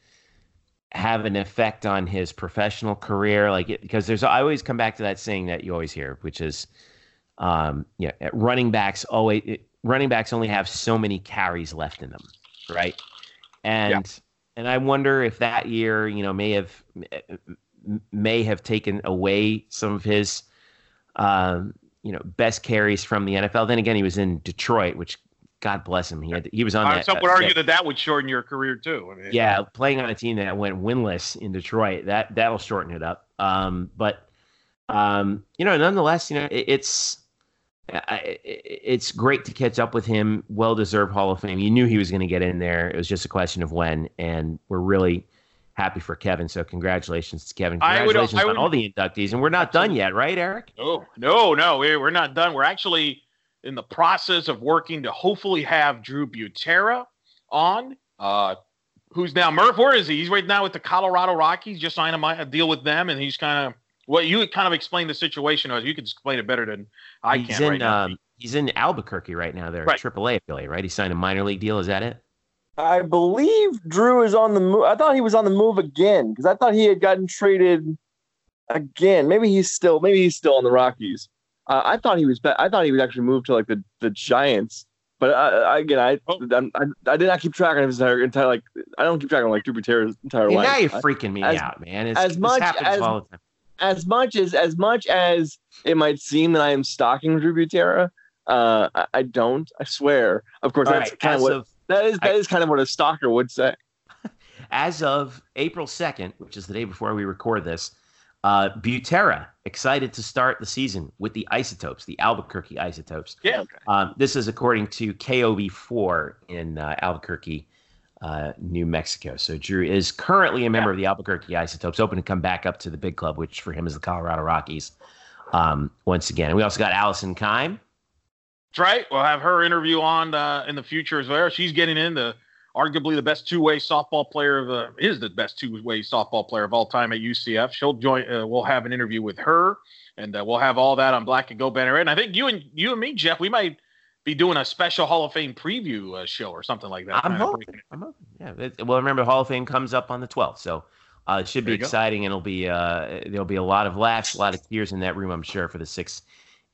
have an effect on his professional career, like it, because there's I always come back to that saying that you always hear, which is, um, yeah, running backs always running backs only have so many carries left in them, right? And yeah. and I wonder if that year, you know, may have may have taken away some of his, um, you know, best carries from the NFL. Then again, he was in Detroit, which God bless him. He had he was on uh, that. Some would uh, argue that, that that would shorten your career too. I mean, yeah, playing on a team that went winless in Detroit that that'll shorten it up. Um, but um, you know, nonetheless, you know, it, it's I, it's great to catch up with him. Well deserved Hall of Fame. You knew he was going to get in there. It was just a question of when, and we're really happy for Kevin. So congratulations to Kevin. Congratulations would, I would, on all the inductees, and we're not done yet, right, Eric? No, no, no. We're not done. We're actually in the process of working to hopefully have Drew Butera on. Uh, who's now Murph? Where is he? He's right now with the Colorado Rockies. Just signed a, a deal with them, and he's kind of well. You kind of explain the situation. As you could explain it better than I he's can. In, right um, he's in Albuquerque right now. They're right. AAA affiliate, right? He signed a minor league deal. Is that it? I believe Drew is on the move. I thought he was on the move again because I thought he had gotten traded again. Maybe he's still. Maybe he's still on the Rockies. Uh, I thought he was. I thought he would actually move to like the the Giants. But I, I, again, I, oh. I, I did not keep track of his entire, entire like I don't keep track of like Drew Butera's entire hey, life. Now you're freaking me as, out, man. It's, as much as as much as as much as it might seem that I am stalking Drew Butera, uh, I, I don't. I swear. Of course, All that's right, kind of what of, that is. That I, is kind of what a stalker would say. As of April second, which is the day before we record this, uh, Butera excited to start the season with the Isotopes, the Albuquerque Isotopes. Yeah. Okay. Um, this is according to KOB4 in uh, Albuquerque, uh, New Mexico. So Drew is currently a member yeah. of the Albuquerque Isotopes, open to come back up to the big club, which for him is the Colorado Rockies. Um, once again, and we also got Allison Kime. That's right. We'll have her interview on uh, in the future as well. She's getting into arguably the best two-way softball player of the is the best two-way softball player of all time at UCF. She'll join. Uh, we'll have an interview with her, and uh, we'll have all that on Black and Gold Banner. And I think you and you and me, Jeff, we might be doing a special Hall of Fame preview uh, show or something like that. I'm hoping. I'm hoping. Yeah. It, well, remember, Hall of Fame comes up on the 12th, so uh, it should be exciting, go. and it'll be uh, there'll be a lot of laughs, a lot of tears in that room, I'm sure, for the six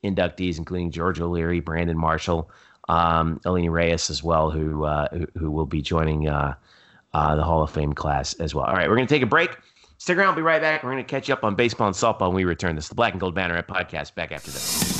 inductees, including George O'Leary, Brandon Marshall um, Aline Reis as well, who, uh, who, who will be joining uh, uh, the Hall of Fame class as well. All right, we're going to take a break. Stick around. We'll be right back. We're going to catch you up on baseball and softball when we return. This is the Black and Gold Banneret podcast. Back after this.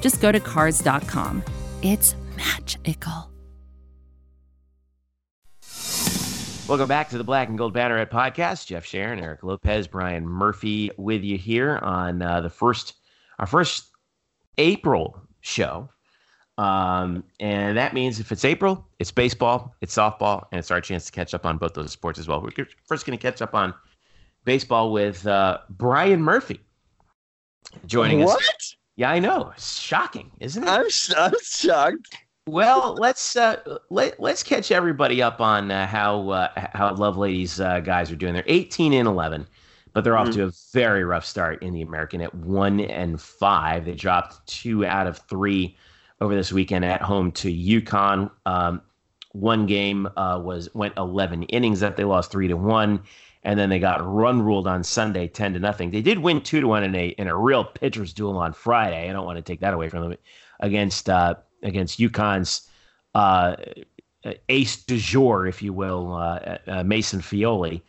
just go to Cars.com. It's magical. Welcome back to the Black and Gold Banneret podcast. Jeff Sharon, Eric Lopez, Brian Murphy with you here on uh, the first, our first April show. Um, and that means if it's April, it's baseball, it's softball, and it's our chance to catch up on both those sports as well. We're first going to catch up on baseball with uh, Brian Murphy joining what? us. What? Yeah, I know. It's shocking, isn't it? I'm, I'm shocked. Well, let's uh, let let's catch everybody up on uh, how uh, how Lovelady's uh, guys are doing. They're 18 and 11, but they're mm-hmm. off to a very rough start in the American at one and five. They dropped two out of three over this weekend at home to UConn. Um, one game uh, was went 11 innings that they lost three to one, and then they got run ruled on Sunday 10 to nothing. They did win two to one in a in a real pitcher's duel on Friday. I don't want to take that away from them against uh, against UConn's uh, ace du jour, if you will, uh, uh, Mason Feole.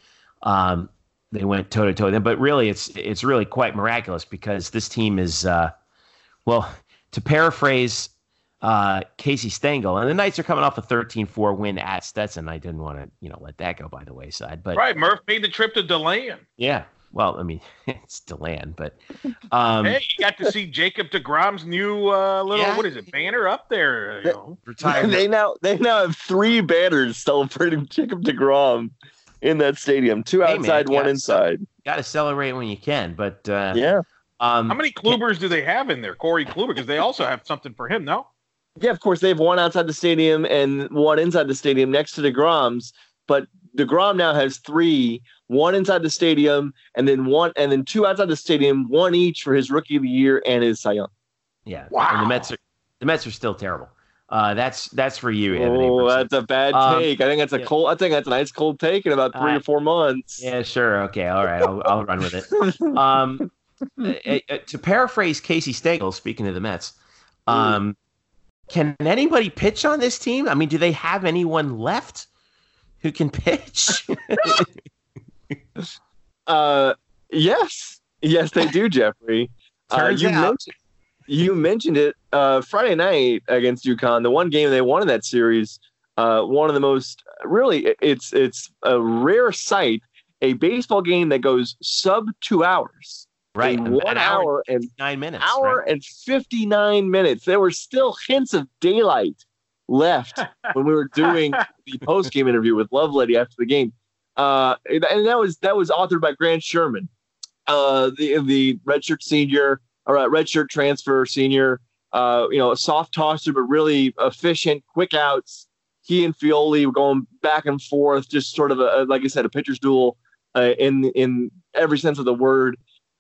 Um, they went toe to toe them, but really, it's it's really quite miraculous because this team is, uh, well, to paraphrase uh, Casey Stengel, and the Knights are coming off a 13-4 win at Stetson. I didn't want to, you know, let that go by the wayside. But right, Murph made the trip to DeLand. Yeah, well, I mean, it's Deland, but um, hey, you got to see Jacob Degrom's new uh, little yeah. what is it banner up there? You know, they now they now have three banners celebrating Jacob Degrom in that stadium. Two hey, outside, man, one inside. Got to celebrate when you can, but uh, yeah. Um, How many Klubers do they have in there? Corey Kluber, because they also have something for him, no? Yeah, of course they have one outside the stadium and one inside the stadium next to Degrom's. But Degrom now has three one inside the stadium, and then one, and then two outside the stadium, one each for his rookie of the year and his Cy Young. Yeah, wow. And the Mets are the Mets are still terrible. Uh, that's that's for you, Evan. Oh, that's a bad um, take. I think that's a yeah. cold. I think that's a nice cold take in about three uh, or four months. Yeah, sure. Okay, all right. I'll, I'll run with it. Um, uh, uh, to paraphrase Casey Stengel, speaking of the Mets, Um, can anybody pitch on this team? I mean, do they have anyone left who can pitch? uh, yes, yes, they do, Jeffrey. Turns uh, you out. mentioned you mentioned it uh, Friday night against UConn. The one game they won in that series. Uh, one of the most really, it's it's a rare sight. A baseball game that goes sub two hours. Right, In one hour and nine minutes. hour right? and 59 minutes. There were still hints of daylight left when we were doing the post game interview with Lovelady after the game. Uh, and and that was that was authored by Grant Sherman, uh, the the redshirt senior or redshirt transfer senior. Uh, you know, a soft tosser but really efficient, quick outs. He and Feole were going back and forth, just sort of a like I said, a pitcher's duel uh, in in every sense of the word.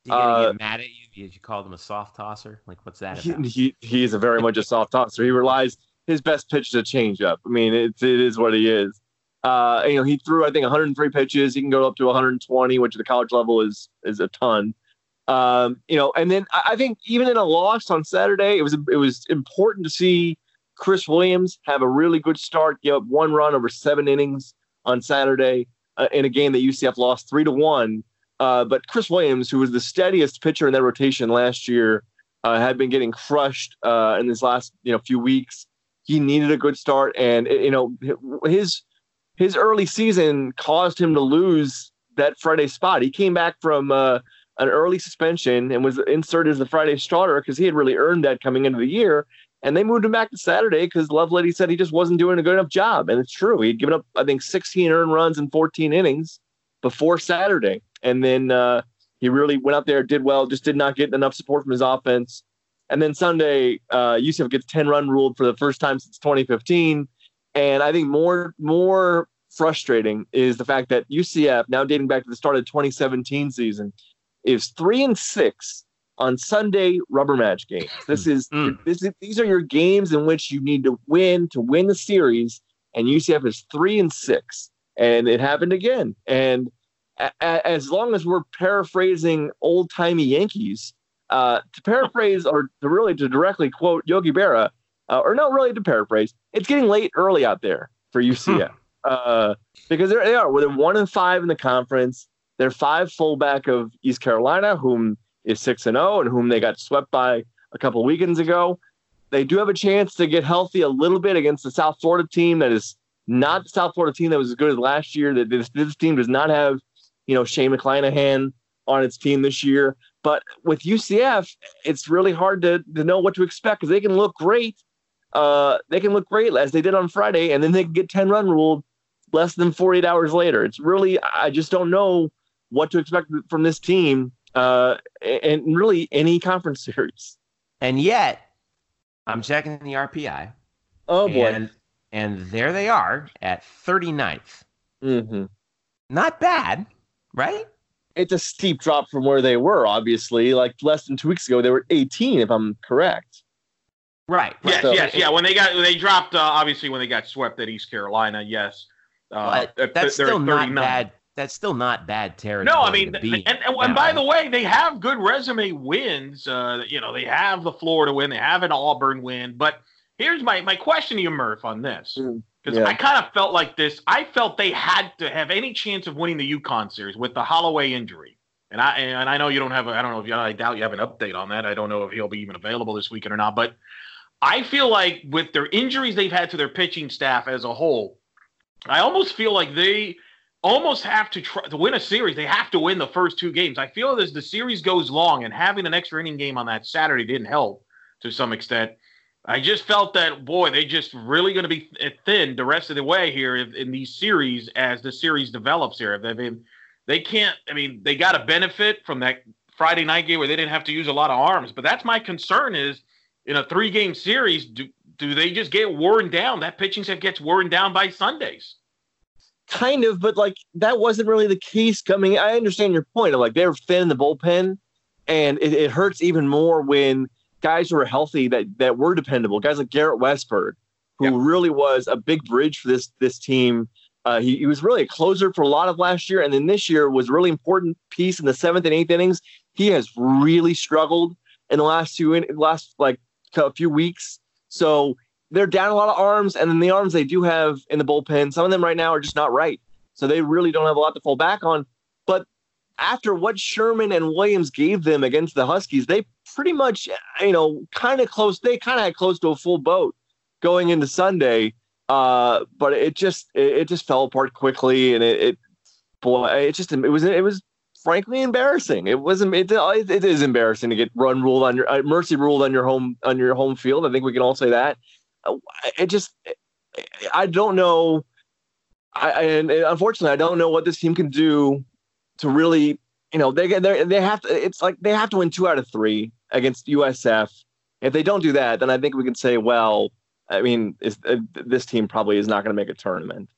He gonna uh, get mad at you if you called him a soft tosser? Like, what's that he, about? he he is a very much a soft tosser. He relies his best pitch is a changeup. I mean, it's it is what he is. Uh, you know, he threw I think 103 pitches. He can go up to 120, which at the college level is is a ton. Um, you know, and then I, I think even in a loss on Saturday, it was it was important to see Chris Williams have a really good start, give up one run over seven innings on Saturday uh, in a game that UCF lost three to one. Uh, but Chris Williams, who was the steadiest pitcher in that rotation last year, uh, had been getting crushed uh, in this last you know few weeks. He needed a good start, and you know his his early season caused him to lose that Friday spot. He came back from uh, an early suspension and was inserted as the Friday starter because he had really earned that coming into the year. And they moved him back to Saturday because Lovelady said he just wasn't doing a good enough job, and it's true. He'd given up I think 16 earned runs in 14 innings before Saturday, and then uh, he really went out there, did well, just did not get enough support from his offense. And then Sunday, uh, UCF gets 10 run ruled for the first time since 2015. And I think more more frustrating is the fact that UCF, now dating back to the start of the 2017 season, is three and six on Sunday rubber match games. This is, Mm. this is these are your games in which you need to win to win the series, and UCF is three and six, and it happened again. And a- as long as we're paraphrasing old timey Yankees, uh, to paraphrase or to really to directly quote Yogi Berra, uh, or not really to paraphrase, it's getting late early out there for UCF uh, because they are. Well, they're one and five in the conference. They're five fullback of East Carolina, whom is six and zero, and whom they got swept by a couple weekends ago. They do have a chance to get healthy a little bit against the South Florida team that is not the South Florida team that was as good as last year. That this, this team does not have, you know, Shane McClanahan on its team this year. But with UCF, it's really hard to, to know what to expect because they can look great. Uh, they can look great as they did on Friday, and then they can get 10 run ruled less than 48 hours later. It's really, I just don't know what to expect from this team uh, and really any conference series. And yet, I'm checking the RPI, Oh, boy. and and there they are at 39th. hmm Not bad, right? It's a steep drop from where they were, obviously. Like less than two weeks ago, they were 18, if I'm correct. Right. right. Yes, So- yes, yeah. When they got they dropped, uh, obviously when they got swept at East Carolina, yes. Uh, But that's still not bad. That's still not bad territory. No, I mean, to and, be and, in. and by the way, they have good resume wins. Uh, you know, they have the Florida win, they have an Auburn win. But here's my my question to you, Murph, on this Mm, because yeah. I kind of felt like this. I felt they had to have any chance of winning the UConn series with the Holloway injury. And I and I know you don't have. A, I don't know if you. I doubt you have an update on that. I don't know if he'll be even available this weekend or not. But I feel like with their injuries they've had to their pitching staff as a whole, I almost feel like they almost have to try to win a series. They have to win the first two games. I feel as the series goes long and having an extra inning game on that Saturday didn't help to some extent. I just felt that boy, they just really going to be th- thin the rest of the way here in, these series as the series develops here. They, they, they can't. I mean, they got a benefit from that Friday night game where they didn't have to use a lot of arms. But that's my concern is in a three game series, do do they just get worn down? That pitching staff gets worn down by Sundays. kind of, but like that wasn't really the case coming. I understand your point like they were thin in the bullpen, and it, it hurts even more when guys who are healthy that that were dependable, guys like Garrett Westberg, who really was a big bridge for this this team. Uh, he, he was really a closer for a lot of last year, and then this year was a really important piece in the seventh and eighth innings. He has really struggled in the last two in, last like a few weeks. So they're down a lot of arms, and then the arms they do have in the bullpen, some of them right now are just not right. So they really don't have a lot to fall back on. But after what Sherman and Williams gave them against the Huskies, they pretty much, you know, kind of close. They kind of had close to a full boat going into Sunday. Uh, but it just it, it, just fell apart quickly, and it, it boy, it just it was it was frankly embarrassing. It wasn't. It, it is embarrassing to get run ruled on your uh, mercy ruled on your home on your home field. I think we can all say that. Uh, it just, I don't know. I and unfortunately, I don't know what this team can do to really, you know, they get they they have to. It's like they have to win two out of three against USF. If they don't do that, then I think we can say, well, I mean, uh, this team probably is not going to make a tournament.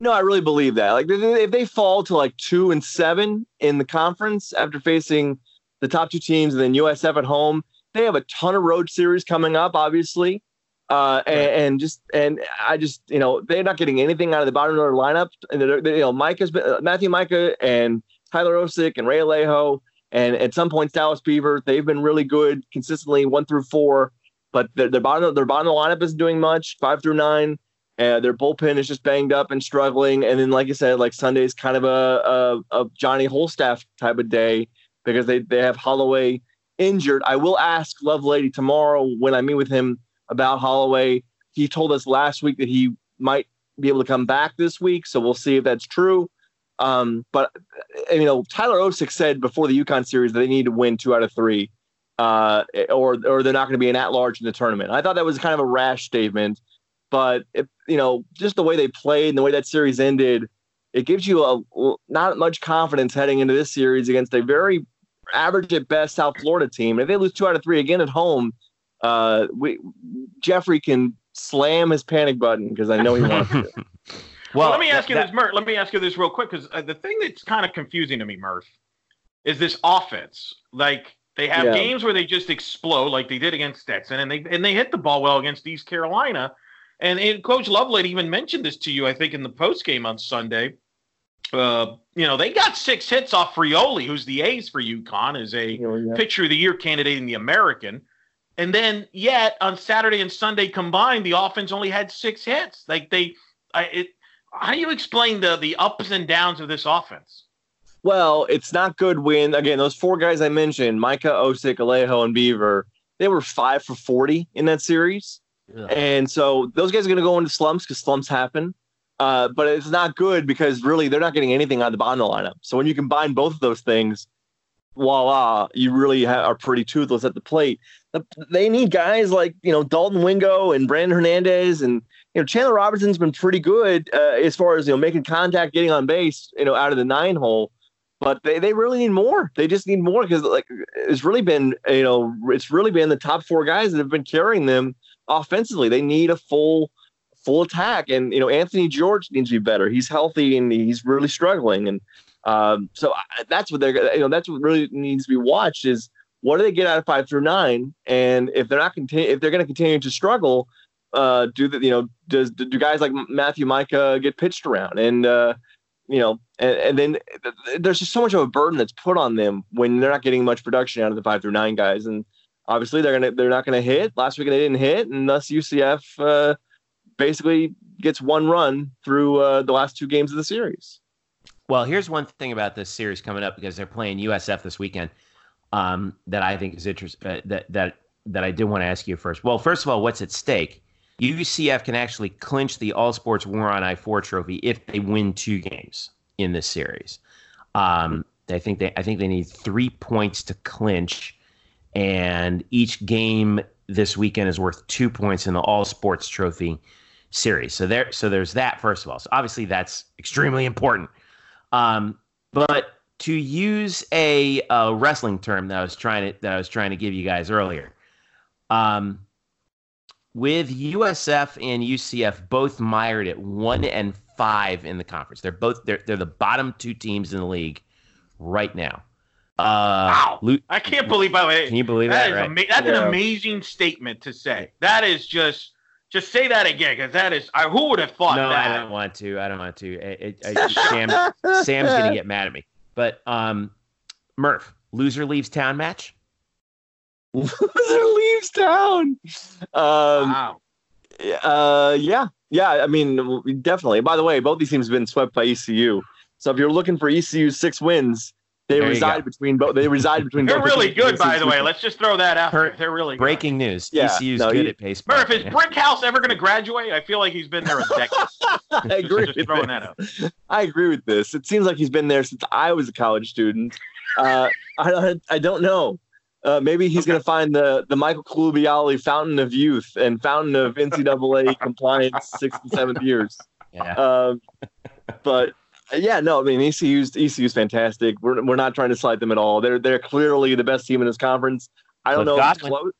No, I really believe that. Like if they fall to like two and seven in the conference after facing the top two teams and then USF at home, they have a ton of road series coming up, obviously. Uh, and, and, just and I just you know they're not getting anything out of the bottom of their lineup. And they, you know Mike has been, uh, Matthew Mika and Tyler Osik and Ray Alejo and at some points Dallas Beaver they've been really good consistently one through four, but their, their bottom their bottom lineup isn't doing much five through nine. And their bullpen is just banged up and struggling. And then, like you said, like Sunday's kind of a, a, a Johnny Holstaff type of day because they, they have Holloway injured. I will ask Lovelady tomorrow when I meet with him about Holloway. He told us last week that he might be able to come back this week, so we'll see if that's true. Um, but you know, Tyler Osik said before the UConn series that they need to win two out of three, uh, or or they're not going to be an at large in the tournament. I thought that was kind of a rash statement. But if, you know, just the way they played and the way that series ended, it gives you a not much confidence heading into this series against a very average at best South Florida team. If they lose two out of three again at home, uh, we Jeffrey can slam his panic button because I know he wants to. well, well, let me ask you that, this, Murph. Let me ask you this real quick because uh, the thing that's kind of confusing to me, Murph, is this offense. Like they have yeah. games where they just explode, like they did against Stetson, and they and they hit the ball well against East Carolina. And, and Coach Lovelady even mentioned this to you, I think, in the post game on Sunday. Uh, you know, they got six hits off Feole, who's the ace for UConn, is a oh, yeah. pitcher of the year candidate in the American. And then, yet on Saturday and Sunday combined, the offense only had six hits. Like they, I, it, how do you explain the the ups and downs of this offense? Well, it's not good when again those four guys I mentioned, Mika, Osik, Alejo, and Beaver, they were five for forty in that series. And so those guys are going to go into slumps because slumps happen. Uh, but it's not good because really they're not getting anything out of the bottom of the lineup. So when you combine both of those things, voila, you really ha- are pretty toothless at the plate. They need guys like you know Dalton Wingo and Brandon Hernandez and you know Chandler Robertson's been pretty good uh, as far as you know making contact, getting on base, you know out of the nine hole. But they, they really need more. They just need more because like it's really been you know it's really been the top four guys that have been carrying them offensively. They need a full full attack, and you know Anthony George needs to be better. He's healthy and he's really struggling, and um, so that's what they're you know that's what really needs to be watched is what do they get out of five through nine, and if they're not continue if they're going to continue to struggle, uh, do the you know does do guys like Matthew Mika get pitched around and uh, you know, and, and, then there's just so much of a burden that's put on them when they're not getting much production out of the five through nine guys. And obviously they're gonna they're not gonna hit. Last week they didn't hit, and thus UCF uh, basically gets one run through uh, the last two games of the series. Well, here's one thing about this series coming up because they're playing USF this weekend um, that I think is interesting. Uh, that that that I did want to ask you first. Well, first of all, what's at stake? UCF can actually clinch the All Sports War on I four trophy if they win two games in this series. Um, I think they I think they need three points to clinch and each game this weekend is worth two points in the All Sports Trophy series. So there, so there's that first of all. So obviously that's extremely important. Um, but to use a, a, wrestling term that I was trying to that I was trying to give you guys earlier, um, with USF and UCF both mired at one and five in the conference. They're both they're they're the bottom two teams in the league right now. Uh, wow! Lu- I can't believe. By the way, can you believe that? that right? ama- that's yeah. an amazing statement to say. That is just. Just say that again, because that is. I, who would have thought no, that? I don't want to. I don't want to. It, it, Sam, Sam's gonna get mad at me. But um, Murph, loser leaves town match. Loser leaves town. Um, Wow. uh, yeah, yeah. I mean, definitely. By the way, both these teams have been swept by ECU. So if you're looking for ECU's six wins, they There reside between both. They reside between. They're both really the teams good, by the way. Let's just throw that out Per- there. They're really good. Breaking news. Yeah, ECU's no, good you- at baseball. Murph, is Brickhouse ever going to graduate? I feel like he's been there a decade. I agree. Just with throwing that. that out. I agree with this. It seems like he's been there since I was a college student. Uh, I, I I don't know. Uh, maybe he's going to find the the Michael Colubiali fountain of youth and fountain of NCAA compliance sixth and seventh years. Yeah. Um, but yeah, no, I mean ECU's ECU's fantastic. We're we're not trying to slight them at all. They're they're clearly the best team in this conference. I don't Cliff know if it's close.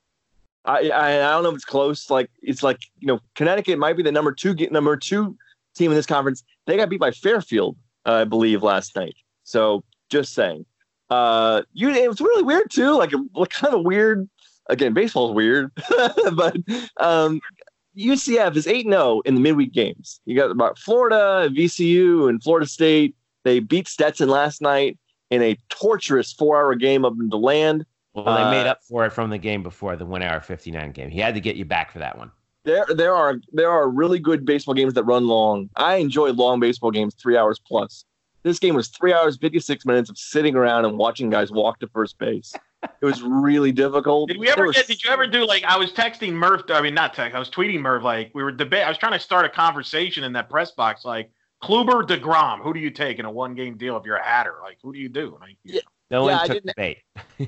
I, I I don't know if it's close. Like it's like you know Connecticut might be the number two number two team in this conference. They got beat by Fairfield, uh, I believe, last night. So just saying. Uh, you it was really weird too. Like, a, kind of weird. Again, baseball's weird, but um, UCF is 8 0 in the midweek games. You got about Florida, VCU, and Florida State. They beat Stetson last night in a torturous four hour game up in DeLand. Well, they made uh, up for it from the game before the one hour 59 game. He had to get you back for that one. There, there are there are really good baseball games that run long. I enjoy long baseball games, three hours plus. This game was three hours, 56 minutes of sitting around and watching guys walk to first base. It was really difficult. Did we ever get? Did you ever do like I was texting Murph? I mean, not text. I was tweeting Murph. Like we were debate. I was trying to start a conversation in that press box. Like Kluber, Degrom. Who do you take in a one game deal if you're a Hatter? Like who do you do? Like, Yeah. No Yeah, one I didn't- the bait.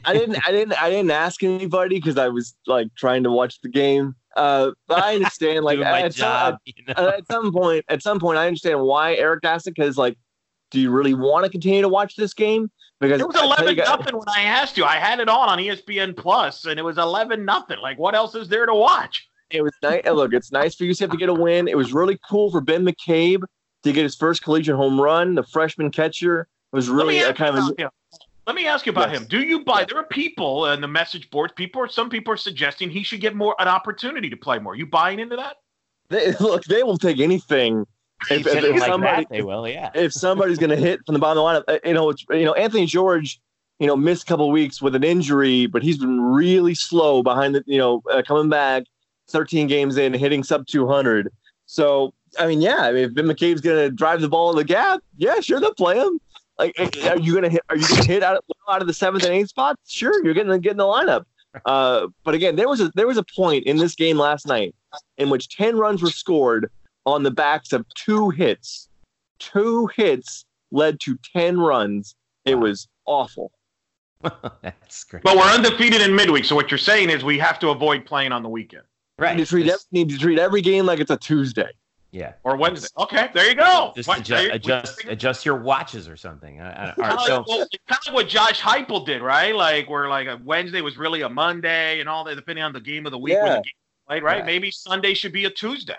I didn't I didn't I didn't ask anybody because I was like trying to watch the game. Uh, but I understand like Doing my at, some, you know? at, at some point at some point I understand why Eric asked it because like, do you really want to continue to watch this game? Because it was I tell you eleven nothing when I asked you. I had it on on ESPN Plus, and it was eleven nothing. Like what else is there to watch? It was nice. Look, it's nice for UCF to get a win. It was really cool for Ben McCabe to get his first collegiate home run. The freshman catcher was really a kind of. Let me ask you about Yes. him. Do you buy? There are people in the message boards. People, are some people are suggesting he should get more an opportunity to play more. You buying into that? they, look. They will take anything. If, if, if like somebody that, they will, yeah. if somebody's going to hit from the bottom of the lineup, uh, you know, you know, Anthony George, you know, missed a couple weeks with an injury, but he's been really slow behind the, you know, uh, coming back 13 games in, hitting sub 200. So, I mean, yeah, I mean, if Ben McCabe's going to drive the ball in the gap, yeah, sure, they'll play him. Like, are you going to hit, are you going to hit out of, out of the seventh and eighth spots? Sure, you're getting, getting the lineup. Uh, but again, there was a, there was a point in this game last night in which 10 runs were scored on the backs of two hits two hits led to 10 runs. It was awful. That's great. But we're undefeated in midweek. So what you're saying is we have to avoid playing on the weekend right. Need to, treat every, need to treat every game like it's a Tuesday. yeah. or Wednesday. Okay, there you go. Just What- adjust, you- adjust, adjust your watches or something. I, I, all Kinda like, so well, it's kind of like what Josh Heupel did, right? Like where like a Wednesday was really a Monday and all that, depending on the game of the week when Yeah. the game played, right? Yeah. Maybe Sunday should be a Tuesday.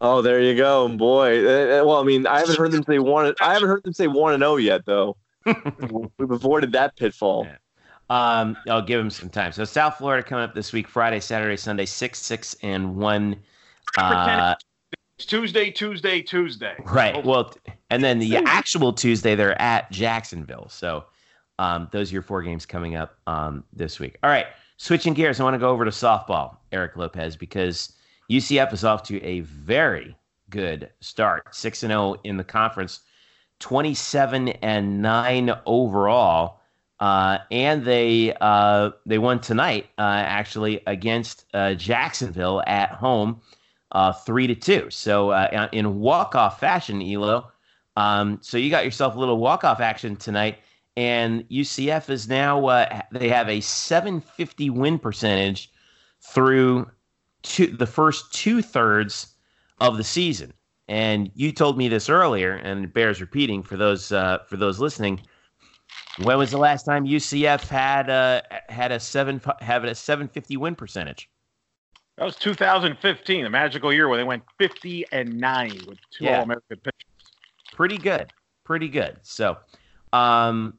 Oh, there you go, boy. Uh, uh, well, I mean, I haven't heard them say one. I haven't heard them say one and zero yet, though. We've avoided that pitfall. Yeah. Um, I'll give them some time. So South Florida coming up this week, Friday, Saturday, Sunday, six, six, and one. Uh, It's Tuesday, Tuesday, Tuesday. right. Well, and then the actual Tuesday, they're at Jacksonville. So um, those are your four games coming up um, this week. All right. Switching gears, I want to go over to softball, Eric Lopez, because UCF is off to a very good start. 6 and 0 in the conference, 27 and 9 overall. Uh, and they uh, they won tonight uh, actually against uh, Jacksonville at home, uh, three to two. So uh, in walk off fashion, Elo. Um, so you got yourself a little walk off action tonight, and UCF is now they have a 750 win percentage through two, the first two thirds of the season. And you told me this earlier, and it bears repeating for those uh, for those listening. When was the last time UCF had uh, had a seven have a 750 win percentage? That was 2015, the magical year where they went 50 and nine with two Yeah. All-American pitchers. Pretty good, pretty good. So, um,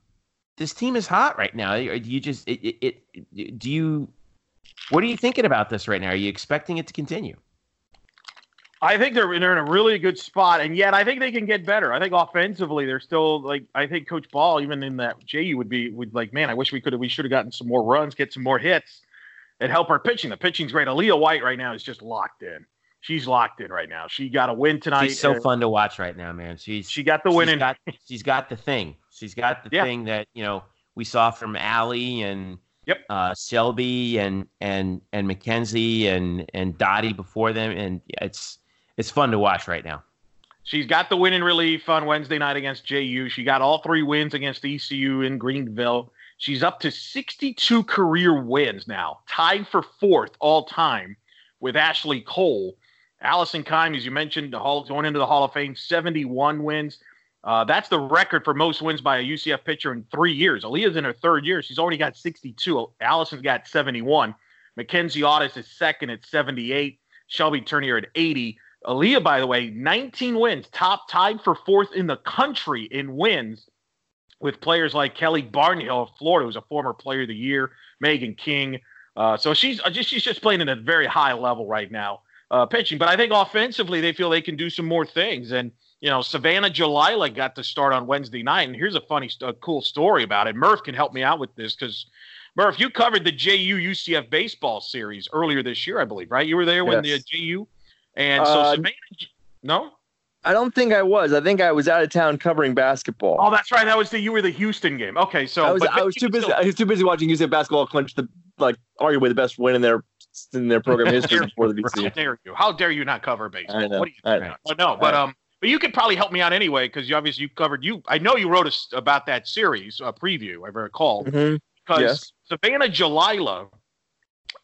this team is hot right now. Do you just it, it, it do you what are you thinking about this right now? Are you expecting it to continue? I think they're they're in a really good spot, and yet I think they can get better. I think offensively they're still like I think Coach Ball, even in that JU would be would like, man, I wish we could have we should have gotten some more runs, get some more hits. and help our pitching. The pitching's great. Aaliyah White right now is just locked in. She's locked in right now. She got a win tonight. She's so uh, fun to watch right now, man. She's she got the win. She's got, she's got the thing. She's got the yeah. thing that you know we saw from Allie and yep. uh, Shelby and and and Mackenzie and and Dottie before them, and it's it's fun to watch right now. She's got the win in relief on Wednesday night against JU. She got all three wins against ECU in Greenville. She's up to 62 career wins now, tied for fourth all time with Ashley Cole. Allison Kime, as you mentioned, the Hall, going into the Hall of Fame, 71 wins. Uh, that's the record for most wins by a UCF pitcher in three years. Aaliyah's in her third year. She's already got 62. Allison's got 71. Mackenzie Audas is second at 78. Shelby Turnier at 80. Aaliyah, by the way, 19 wins, top tied for fourth in the country in wins with players like Kelly Barnhill of Florida, who's a former player of the year, Megan King. Uh, so she's uh, just she's just playing at a very high level right now, uh, pitching. But I think offensively they feel they can do some more things. And you know, Savannah Jalila got to start on Wednesday night. And here's a funny, a cool story about it. Murph can help me out with this because Murph, you covered the JU UCF baseball series earlier this year, I believe, right? You were there yes. when the JU and so uh, Savannah, no, I don't think I was. I think I was out of town covering basketball. Oh, that's right. That was the you were the Houston game. Okay, so I was, I was too busy. Still, I was too busy watching UCF basketball clinch the like arguably the best win in their in their program history before the VC. How dare you? How dare you not cover baseball? What do you think? I know. Well, no, but um, but you could probably help me out anyway because you obviously you covered you. I know you wrote a, about that series a preview. I recall mm-hmm. because yes. Savannah Jalila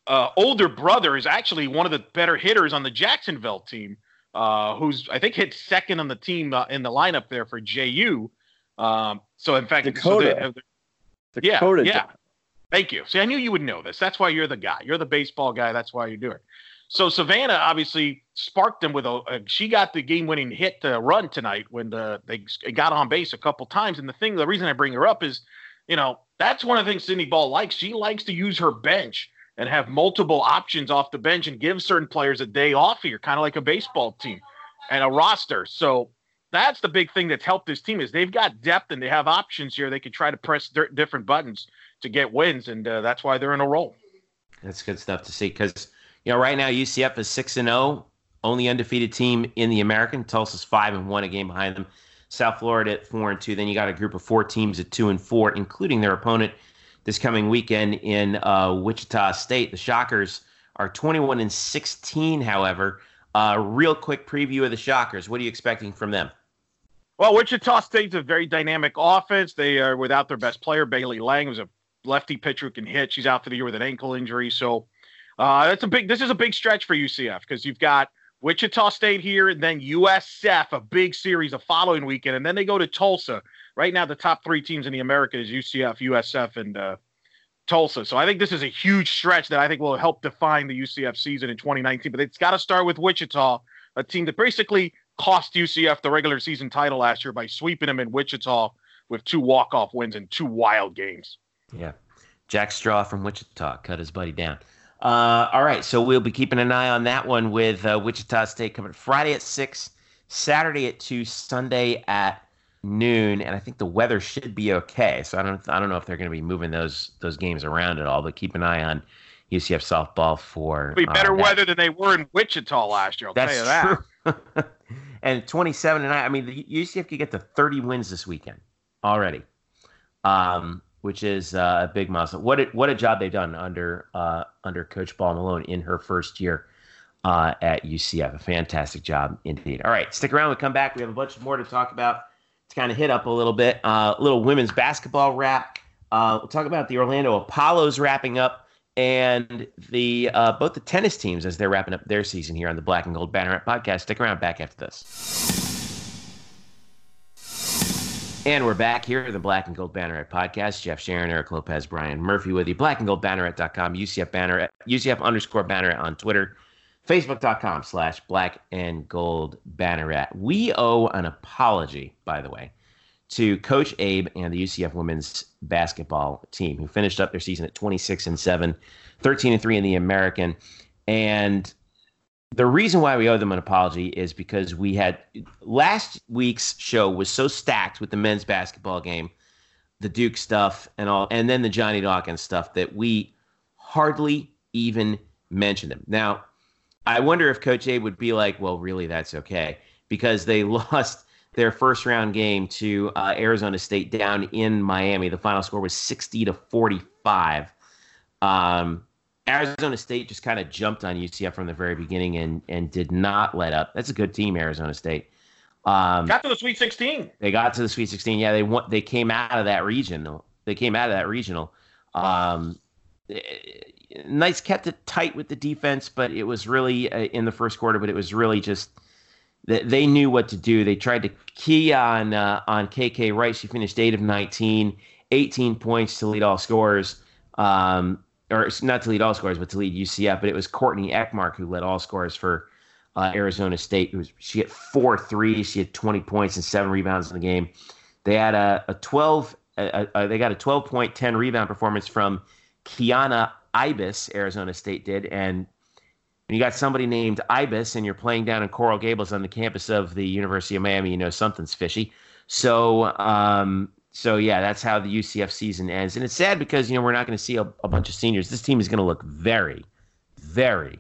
uh, older brother is actually one of the better hitters on the Jacksonville team, uh, who's I think hit second on the team uh, in the lineup there for JU. Um, so in fact, Dakota. So they, Dakota. Yeah, yeah. Thank you. See, I knew you would know this. That's why you're the guy. You're the baseball guy. That's why you're doing. It. So Savannah obviously sparked them with a, a she got the game-winning hit to run tonight when the, they got on base a couple times. And the thing, the reason I bring her up is, you know, that's one of the things Cindy Ball likes. She likes to use her bench and have multiple options off the bench and give certain players a day off here, kind of like a baseball team and a roster. So that's the big thing that's helped this team is they've got depth and they have options here. They can try to press different buttons to get wins, and uh, that's why they're in a roll. That's good stuff to see because you know right now UCF is six and zero, oh, only undefeated team in the American. Tulsa's five and one, a game behind them. South Florida at four and two. Then you got a group of four teams at two and four, including their opponent this coming weekend in uh, Wichita State. The Shockers are 21 and 16, however. Uh, real quick preview of the Shockers. What are you expecting from them? Well, Wichita State's a very dynamic offense. They are without their best player, Bailey Lang, who's a lefty pitcher who can hit. She's out for the year with an ankle injury. So uh, that's a big. This is a big stretch for UCF because you've got Wichita State here, and then USF, a big series the following weekend, and then they go to Tulsa right now the top three teams in the America is UCF, USF, and uh, Tulsa. So I think this is a huge stretch that I think will help define the UCF season in 2019. But it's got to start with Wichita, a team that basically cost UCF the regular season title last year by sweeping them in Wichita with two walk-off wins and two wild games. Yeah, Jack Straw from Wichita cut his buddy down. Uh, all right, so we'll be keeping an eye on that one with uh, Wichita State coming Friday at six, Saturday at two, Sunday at noon, and I think the weather should be okay. So I don't I don't know if they're going to be moving those those games around at all, but keep an eye on UCF softball for It'll be uh, better uh, weather than they were in Wichita last year. I'll That's tell you that. True. and 27 and I, I mean, the UCF could get to 30 wins this weekend already, um, which is uh, a big milestone. What a, what a job they've done under uh, under Coach Ball Malone in her first year uh, at UCF. A fantastic job indeed. All right, stick around. We come back. We have a bunch more to talk about to kind of hit up a little bit. A uh, little women's basketball wrap. Uh, we'll talk about the Orlando Apollos wrapping up and the uh, both the tennis teams as they're wrapping up their season here on the Black and Gold Banneret podcast. Stick around back after this. And we're back here at the Black and Gold Banneret podcast. Jeff Sharon, Eric Lopez, Brian Murphy with you. Black and Gold Banneret.com, UCF Banneret, UCF underscore Banneret on Twitter. Facebook.com slash black and gold banneret. We owe an apology, by the way, to Coach Abe and the UCF women's basketball team, who finished up their season at 26 and 7, 13 and 3 in the American. And the reason why we owe them an apology is because we had last week's show was so stacked with the men's basketball game, the Duke stuff, and all, and then the Johnny Dawkins stuff that we hardly even mentioned them. Now, I wonder if Coach A would be like, well, really, that's okay because they lost their first round game to uh, Arizona State down in Miami. The final score was 60 to 45. Um, Arizona State just kind of jumped on UCF from the very beginning and and did not let up. That's a good team, Arizona State. Um, got to the Sweet 16. They got to the Sweet 16. Yeah, they won, they came out of that regional. They came out of that regional. Um, Knights kept it tight with the defense, but it was really uh, in the first quarter. But it was really just that they knew what to do. They tried to key on uh, on KK Wright. She finished eight of 19, 18 points to lead all scorers. Um, or not to lead all scores, but to lead UCF. But it was Courtney Ekmark who led all scores for uh, Arizona State. It was she had four threes, she had 20 points and seven rebounds in the game. They had a, a 12. A, a, they got a 12 point 10 rebound performance from Kianna Ibis. Arizona State did, and when you got somebody named Ibis and you're playing down in Coral Gables on the campus of the University of Miami, you know something's fishy. So um, so yeah, that's how the UCF season ends, and it's sad because you know we're not going to see a, a, bunch of seniors. This team is going to look very, very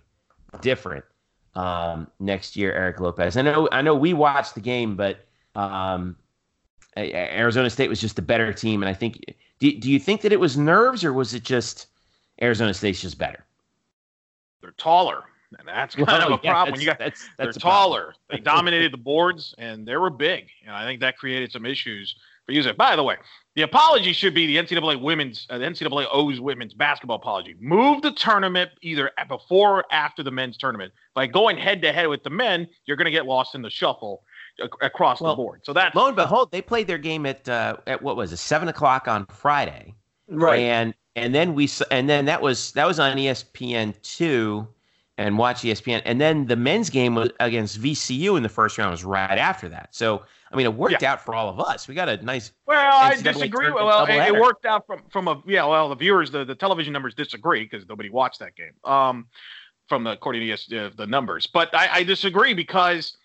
different um, next year. Eric Lopez. I know, I know, we watched the game, but um, Arizona State was just a better team, and I think. Do, do you think that it was nerves, or was it just Arizona State's just better? They're taller. And that's kind well, of a yeah, problem when you got that's, that's they're taller. they dominated the boards and they were big. And I think that created some issues for using it. By the way, the apology should be the NCAA women's, uh, the NCAA owes women's basketball apology. Move the tournament either before or after the men's tournament. By going head to head with the men, you're going to get lost in the shuffle across well, the board. So that lo and behold, they played their game at uh, at what was it, seven o'clock on Friday, right? And and then we and then that was that was on ESPN two and watch ESPN. And then the men's game was against VCU in the first round was right after that. So I mean, it worked yeah. out for all of us. We got a nice. Well, I disagree. Well, it, it, worked out from from a yeah. Well, the viewers, the, the television numbers disagree because nobody watched that game. Um, from the according to the, uh, the numbers, but I, I disagree because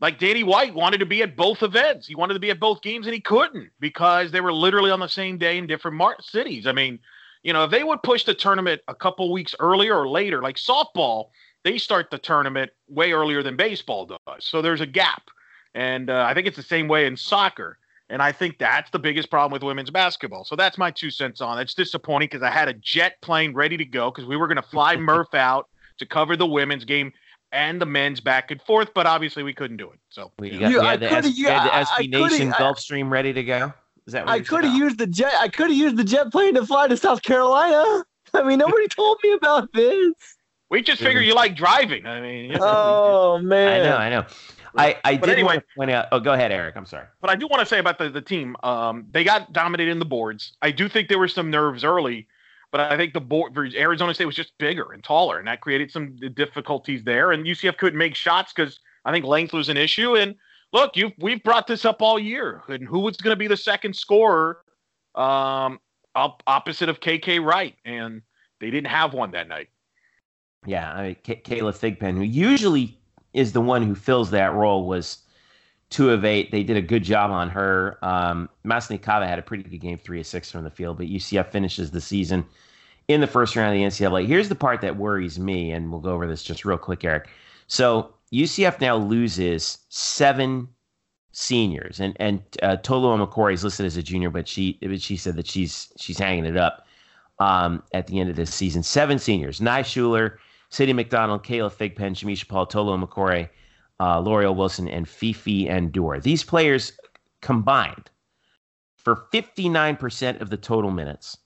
like Danny White wanted to be at both events. He wanted to be at both games and he couldn't because they were literally on the same day in different mar- cities. I mean, you know, if they would push the tournament a couple weeks earlier or later, like softball, they start the tournament way earlier than baseball does. So there's a gap. And uh, I think it's the same way in soccer. And I think that's the biggest problem with women's basketball. So that's my two cents on it. It's disappointing because I had a jet plane ready to go because we were going to fly Murph out to cover the women's game and the men's back and forth, but obviously we couldn't do it. So we got, we had the, S, we had the SB Nation Gulfstream ready to go. Is that what I could have used the jet. I could have used the jet plane to fly to South Carolina. I mean, nobody told me about this. We just figure you like driving. I mean, you know, oh man, I know, I know. I, I did anyway, want to point out. Oh, go ahead, Eric. I'm sorry. But I do want to say about the, the team. Um, they got dominated in the boards. I do think there were some nerves early, but I think the board Arizona State was just bigger and taller, and that created some difficulties there. And UCF couldn't make shots because I think length was an issue. And look, you we've brought this up all year. And who was going to be the second scorer, um, up opposite of KK Wright, and they didn't have one that night. Yeah, I mean, K- Kayla Thigpen, who usually is the one who fills that role was two of eight. They did a good job on her. Um, Masnikava had a pretty good game, three of six from the field, but UCF finishes the season in the first round of the NCAA. Here's the part that worries me, and we'll go over this just real quick, Eric. So UCF now loses seven seniors, and and uh, Tolu Omokore is listed as a junior, but she she said that she's she's hanging it up um, at the end of this season. Seven seniors: Nye Schuler, Sadie McDonald, Kayla Thigpen, Shamisha Paul, Tolu Omokore, uh, L'Oreal Wilson, and Fifi Endure. These players combined for 59% of the total minutes,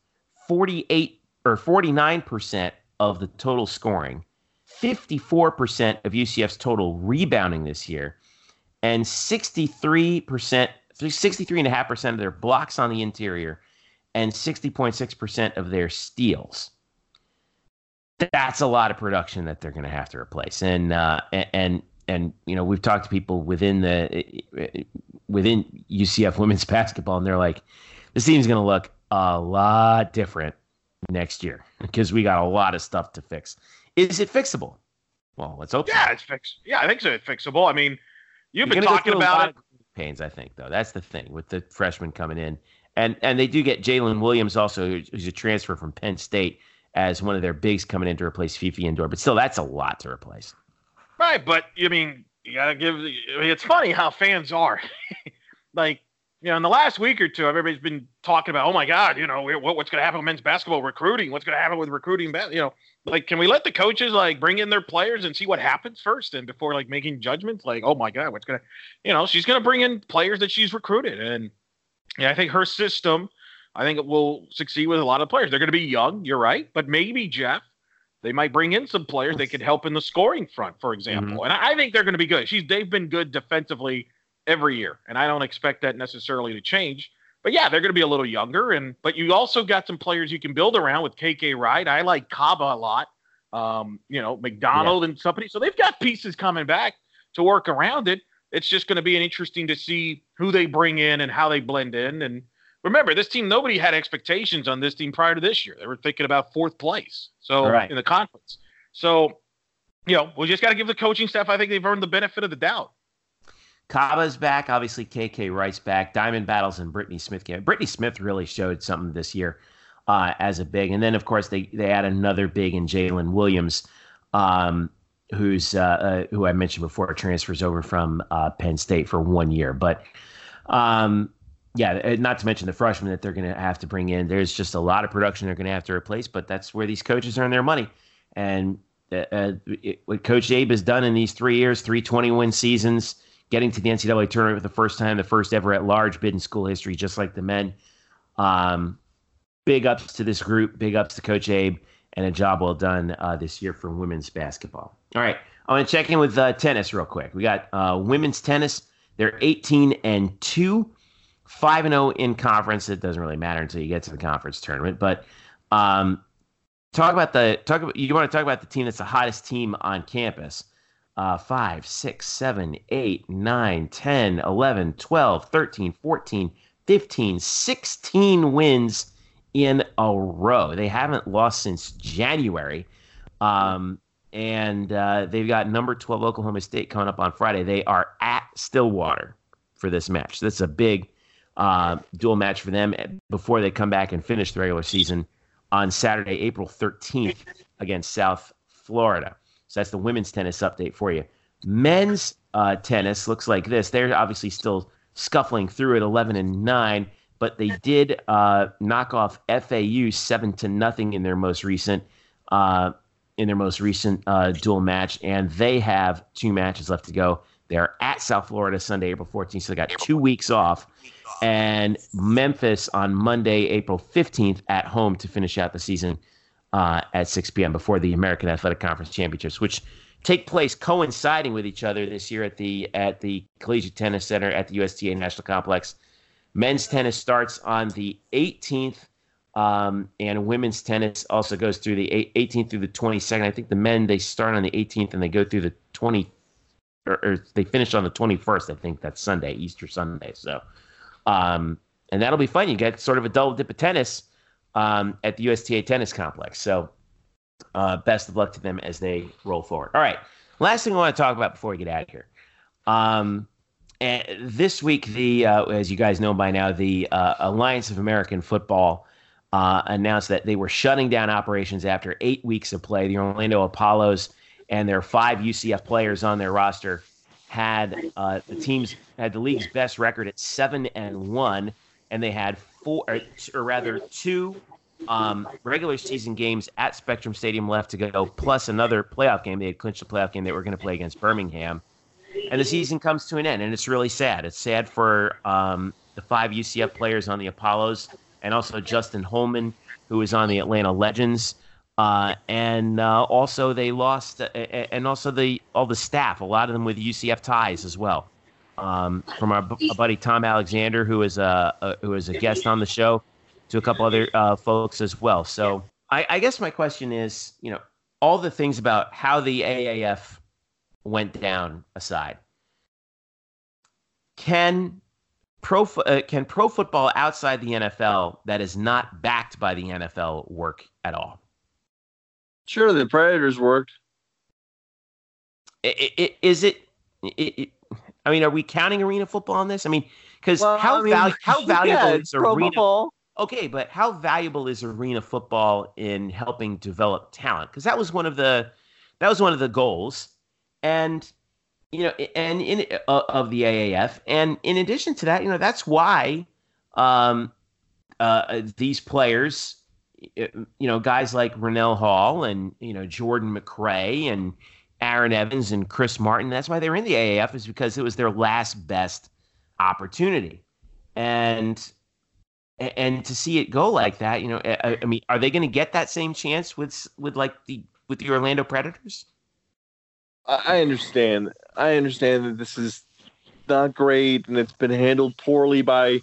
48 or 49% of the total scoring, 54% of UCF's total rebounding this year, and 63%, 63.5% of their blocks on the interior, and 60.6% of their steals that's a lot of production that they're going to have to replace. And uh, and and you know we've talked to people within the within UCF women's basketball, and they're like, this team's going to look a lot different next year because we got a lot of stuff to fix. Is it fixable? Well, let's hope. Yeah, so. it's fix. Yeah, I think so. It's fixable. I mean, you've You're been talking about it. Pains, I think, though. That's the thing with the freshmen coming in, and and they do get Jalen Williams also, who's a transfer from Penn State as one of their bigs coming in to replace Fifi Indoor. But still, that's a lot to replace. Right, but I mean, you gotta give. I mean, it's funny how fans are. like, you know, in the last week or two, everybody's been talking about, oh my God, you know, what, what's going to happen with men's basketball recruiting? What's going to happen with recruiting? You know, like, can we let the coaches like bring in their players and see what happens first, and before like making judgments? Like, oh my God, what's going to, you know, she's going to bring in players that she's recruited, and yeah, I think her system, I think it will succeed with a lot of players. They're going to be young, you're right, but maybe Jeff they might bring in some players that could help in the scoring front, for example. Mm-hmm. And I, think they're going to be good. She's they've been good defensively every year, and I don't expect that necessarily to change. But yeah, they're going to be a little younger, and but you also got some players you can build around with KK Wright. I like Kaba a lot. Um, you know, McDonald yeah. and somebody. So they've got pieces coming back to work around it. It's just going to be an interesting to see who they bring in and how they blend in. And remember, this team, nobody had expectations on this team prior to this year. They were thinking about fourth place. So right. in the conference. So, you know, we just got to give the coaching staff, I think they've earned the benefit of the doubt. Kaba's back. Obviously, KK Wright's back. Diamond Battles and Brittany Smith came. Brittany Smith really showed something this year uh, as a big. And then, of course, they, they add another big in Jalen Williams, um, who's uh, uh, who I mentioned before, transfers over from uh, Penn State for one year. But um, yeah, uh, not to mention the freshmen that they're going to have to bring in. There's just a lot of production they're going to have to replace, but that's where these coaches earn their money. And uh, uh it, what Coach Abe has done in these three years, three 20 win seasons, getting to the NCAA tournament for the first time, the first ever at large bid in school history, just like the men. Um, big ups to this group, big ups to Coach Abe, and a job well done uh, this year for women's basketball. All right, I want to check in with uh, tennis real quick. We got uh, women's tennis. They're 18 and 2 five and zero oh in conference. It doesn't really matter until you get to the conference tournament. But um, talk about the talk. About, you want to talk about the team that's the hottest team on campus. Uh, 5, 6, 7, 8, 9, 10, 11, 12, 13, 14, 15, 16 wins in a row. They haven't lost since January. Um, and uh, they've got number 12 Oklahoma State coming up on Friday. They are at Stillwater for this match. That's a big uh, dual match for them before they come back and finish the regular season on Saturday, April 13th against South Florida. So that's the women's tennis update for you. Men's uh, tennis looks like this. They're obviously still scuffling through at 11 and 9, but they did uh, knock off FAU 7 to nothing in their most recent uh, in their most recent uh, dual match, and they have two matches left to go. They are at South Florida Sunday, April 14th, so they got two weeks off and Memphis on Monday, April 15th at home to finish out the season uh, at 6 p.m. before the American Athletic Conference Championships, which take place coinciding with each other this year at the at the Collegiate Tennis Center at the USTA National Complex. Men's tennis starts on the 18th, um, and women's tennis also goes through the 18th through the 22nd. I think the men they start on the 18th and they go through the 20, or, or they finish on the 21st. I think that's Sunday, Easter Sunday. So um, and that'll be fun. You get sort of a double dip of tennis um, at the USTA Tennis Complex. So, uh, best of luck to them as they roll forward. All right. Last thing I want to talk about before we get out of here. Um, and this week, the uh, as you guys know by now, the uh, Alliance of American Football uh, announced that they were shutting down operations after eight weeks of play. The Orlando Apollos and their five UCF players on their roster had uh, the teams had the league's best record at seven and one, and they had four, or, or rather two um, regular season games at Spectrum Stadium left to go, plus another playoff game. They had clinched a playoff game they were going to play against Birmingham, and the season comes to an end, and it's really sad. It's sad for um, the five UCF players on the Apollos, and also Justin Holman, who is on the Atlanta Legends. Uh, and uh, also they lost, uh, and also the all the staff, a lot of them with UCF ties as well. Um, from our, our, buddy Tom Alexander, who is a, a, who is a guest on the show, to a couple other uh, folks as well. So I, I, guess my question is, you know, all the things about how the AAF went down aside, can pro uh, can pro football outside the NFL that is not backed by the NFL work at all? Sure, the Predators worked. It, it, is it, it, I mean, are we counting arena football on this? I mean, because well, how, I mean, val- how valuable yeah, is arena? Football. okay, but how valuable is arena football in helping develop talent? Because that was one of the that was one of the goals, and you know, and in uh, of the AAF, and in addition to that, you know, that's why um, uh, these players, Eh, you know, guys like Rannell Hall and you know Jordan McRae and Aaron Evans and Chris Martin. That's why they're in the AAF is because it was their last best opportunity, and and to see it go like that, you know, I, I mean, are they going to get that same chance with with like the with the Orlando Predators? I understand. I understand that this is not great and it's been handled poorly by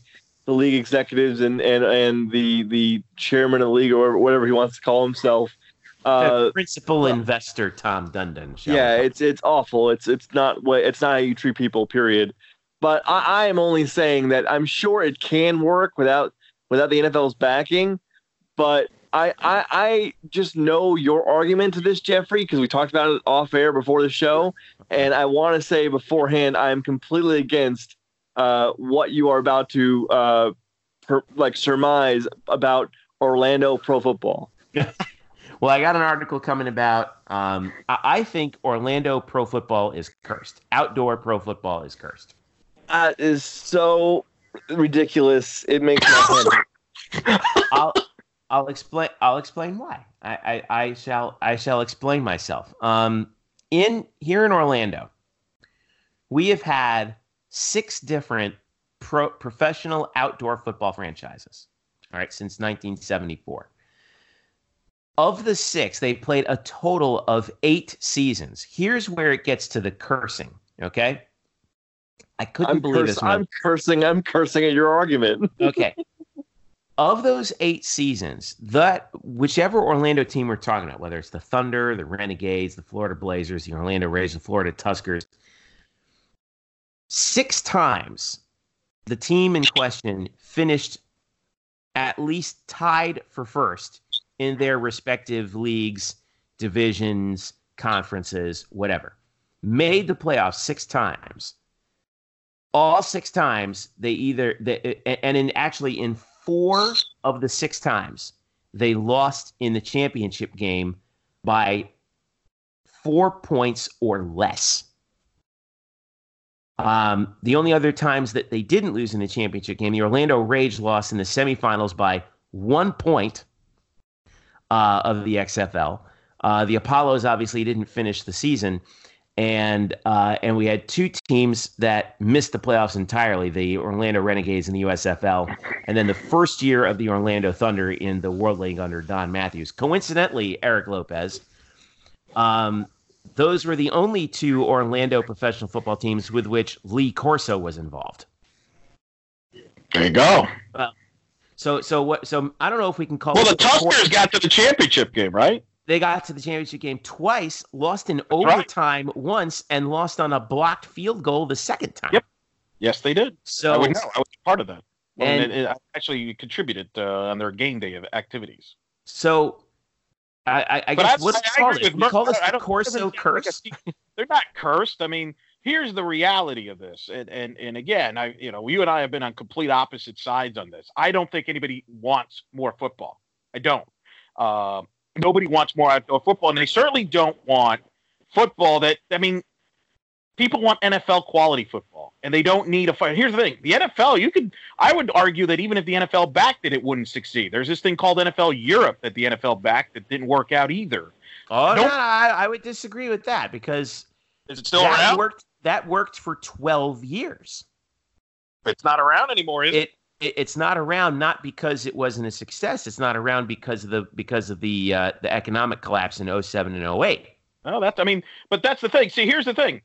the league executives and and and the the chairman of the league or whatever he wants to call himself. Uh, principal uh, investor Tom Dundon. Yeah, it's it's awful. It's it's not what it's not how you treat people. Period. But I, I am only saying that I'm sure it can work without without the NFL's backing. But I, I, I just know your argument to this, Jeffrey, because we talked about it off air before the show, and I want to say beforehand I am completely against uh, what you are about to uh, per, like surmise about Orlando pro football. well, I got an article coming about. Um, I, I think Orlando pro football is cursed. Outdoor pro football is cursed. That is so ridiculous. It makes my head. I'll I'll explain. I'll explain why. I, I, I shall I shall explain myself. Um, in here in Orlando, we have had six different pro, professional outdoor football franchises. All right, since 1974. Of the six, they played a total of eight seasons. Here's where it gets to the cursing. Okay, I couldn't I'm believe this. I'm cursing. I'm cursing at your argument. okay. Of those eight seasons, that whichever Orlando team we're talking about, whether it's the Thunder, the Renegades, the Florida Blazers, the Orlando Rage, the Florida Tuskers, six times the team in question finished at least tied for first in their respective leagues, divisions, conferences, whatever. Made the playoffs six times all six times they either they, and in actually in four of the six times they lost in the championship game by four points or less. Um, the only other times that they didn't lose in the championship game, the Orlando Rage lost in the semifinals by one point uh, of the XFL. Uh, the Apollos obviously didn't finish the season, and uh, and we had two teams that missed the playoffs entirely: the Orlando Renegades in the USFL, and then the first year of the Orlando Thunder in the World League under Don Matthews. Coincidentally, Eric Lopez. Um, those were the only two Orlando professional football teams with which Lee Corso was involved. There you go. Well, so so what? So I don't know if we can call. Well, the Tuskers got to the championship game, right? They got to the championship game twice, lost in overtime right. once, and lost on a blocked field goal the second time. Yep. Yes, they did. So I would know. I was part of that. And, and it, it actually contributed uh, on their game day of activities. So I, I, I guess what's I, call it? Call this the Corso curse. they're not cursed. I mean, here's the reality of this, and and and again, I you know, you and I have been on complete opposite sides on this. I don't think anybody wants more football. I don't. Uh, nobody wants more outdoor football, and they certainly don't want football that. I mean, people want NFL quality football, and they don't need a fight. Here's the thing: the NFL, you could, I would argue that even if the NFL backed it, it wouldn't succeed. There's this thing called NFL Europe that the NFL backed that didn't work out either. Oh no, no I, I, would disagree with that because is it still that around? Worked, that worked for 12 years. It's not around anymore, is it? it? it's not around not because it wasn't a success. It's not around because of the because of the uh, the economic collapse in 07 and 08. Oh, that's I mean, but that's the thing. See, here's the thing.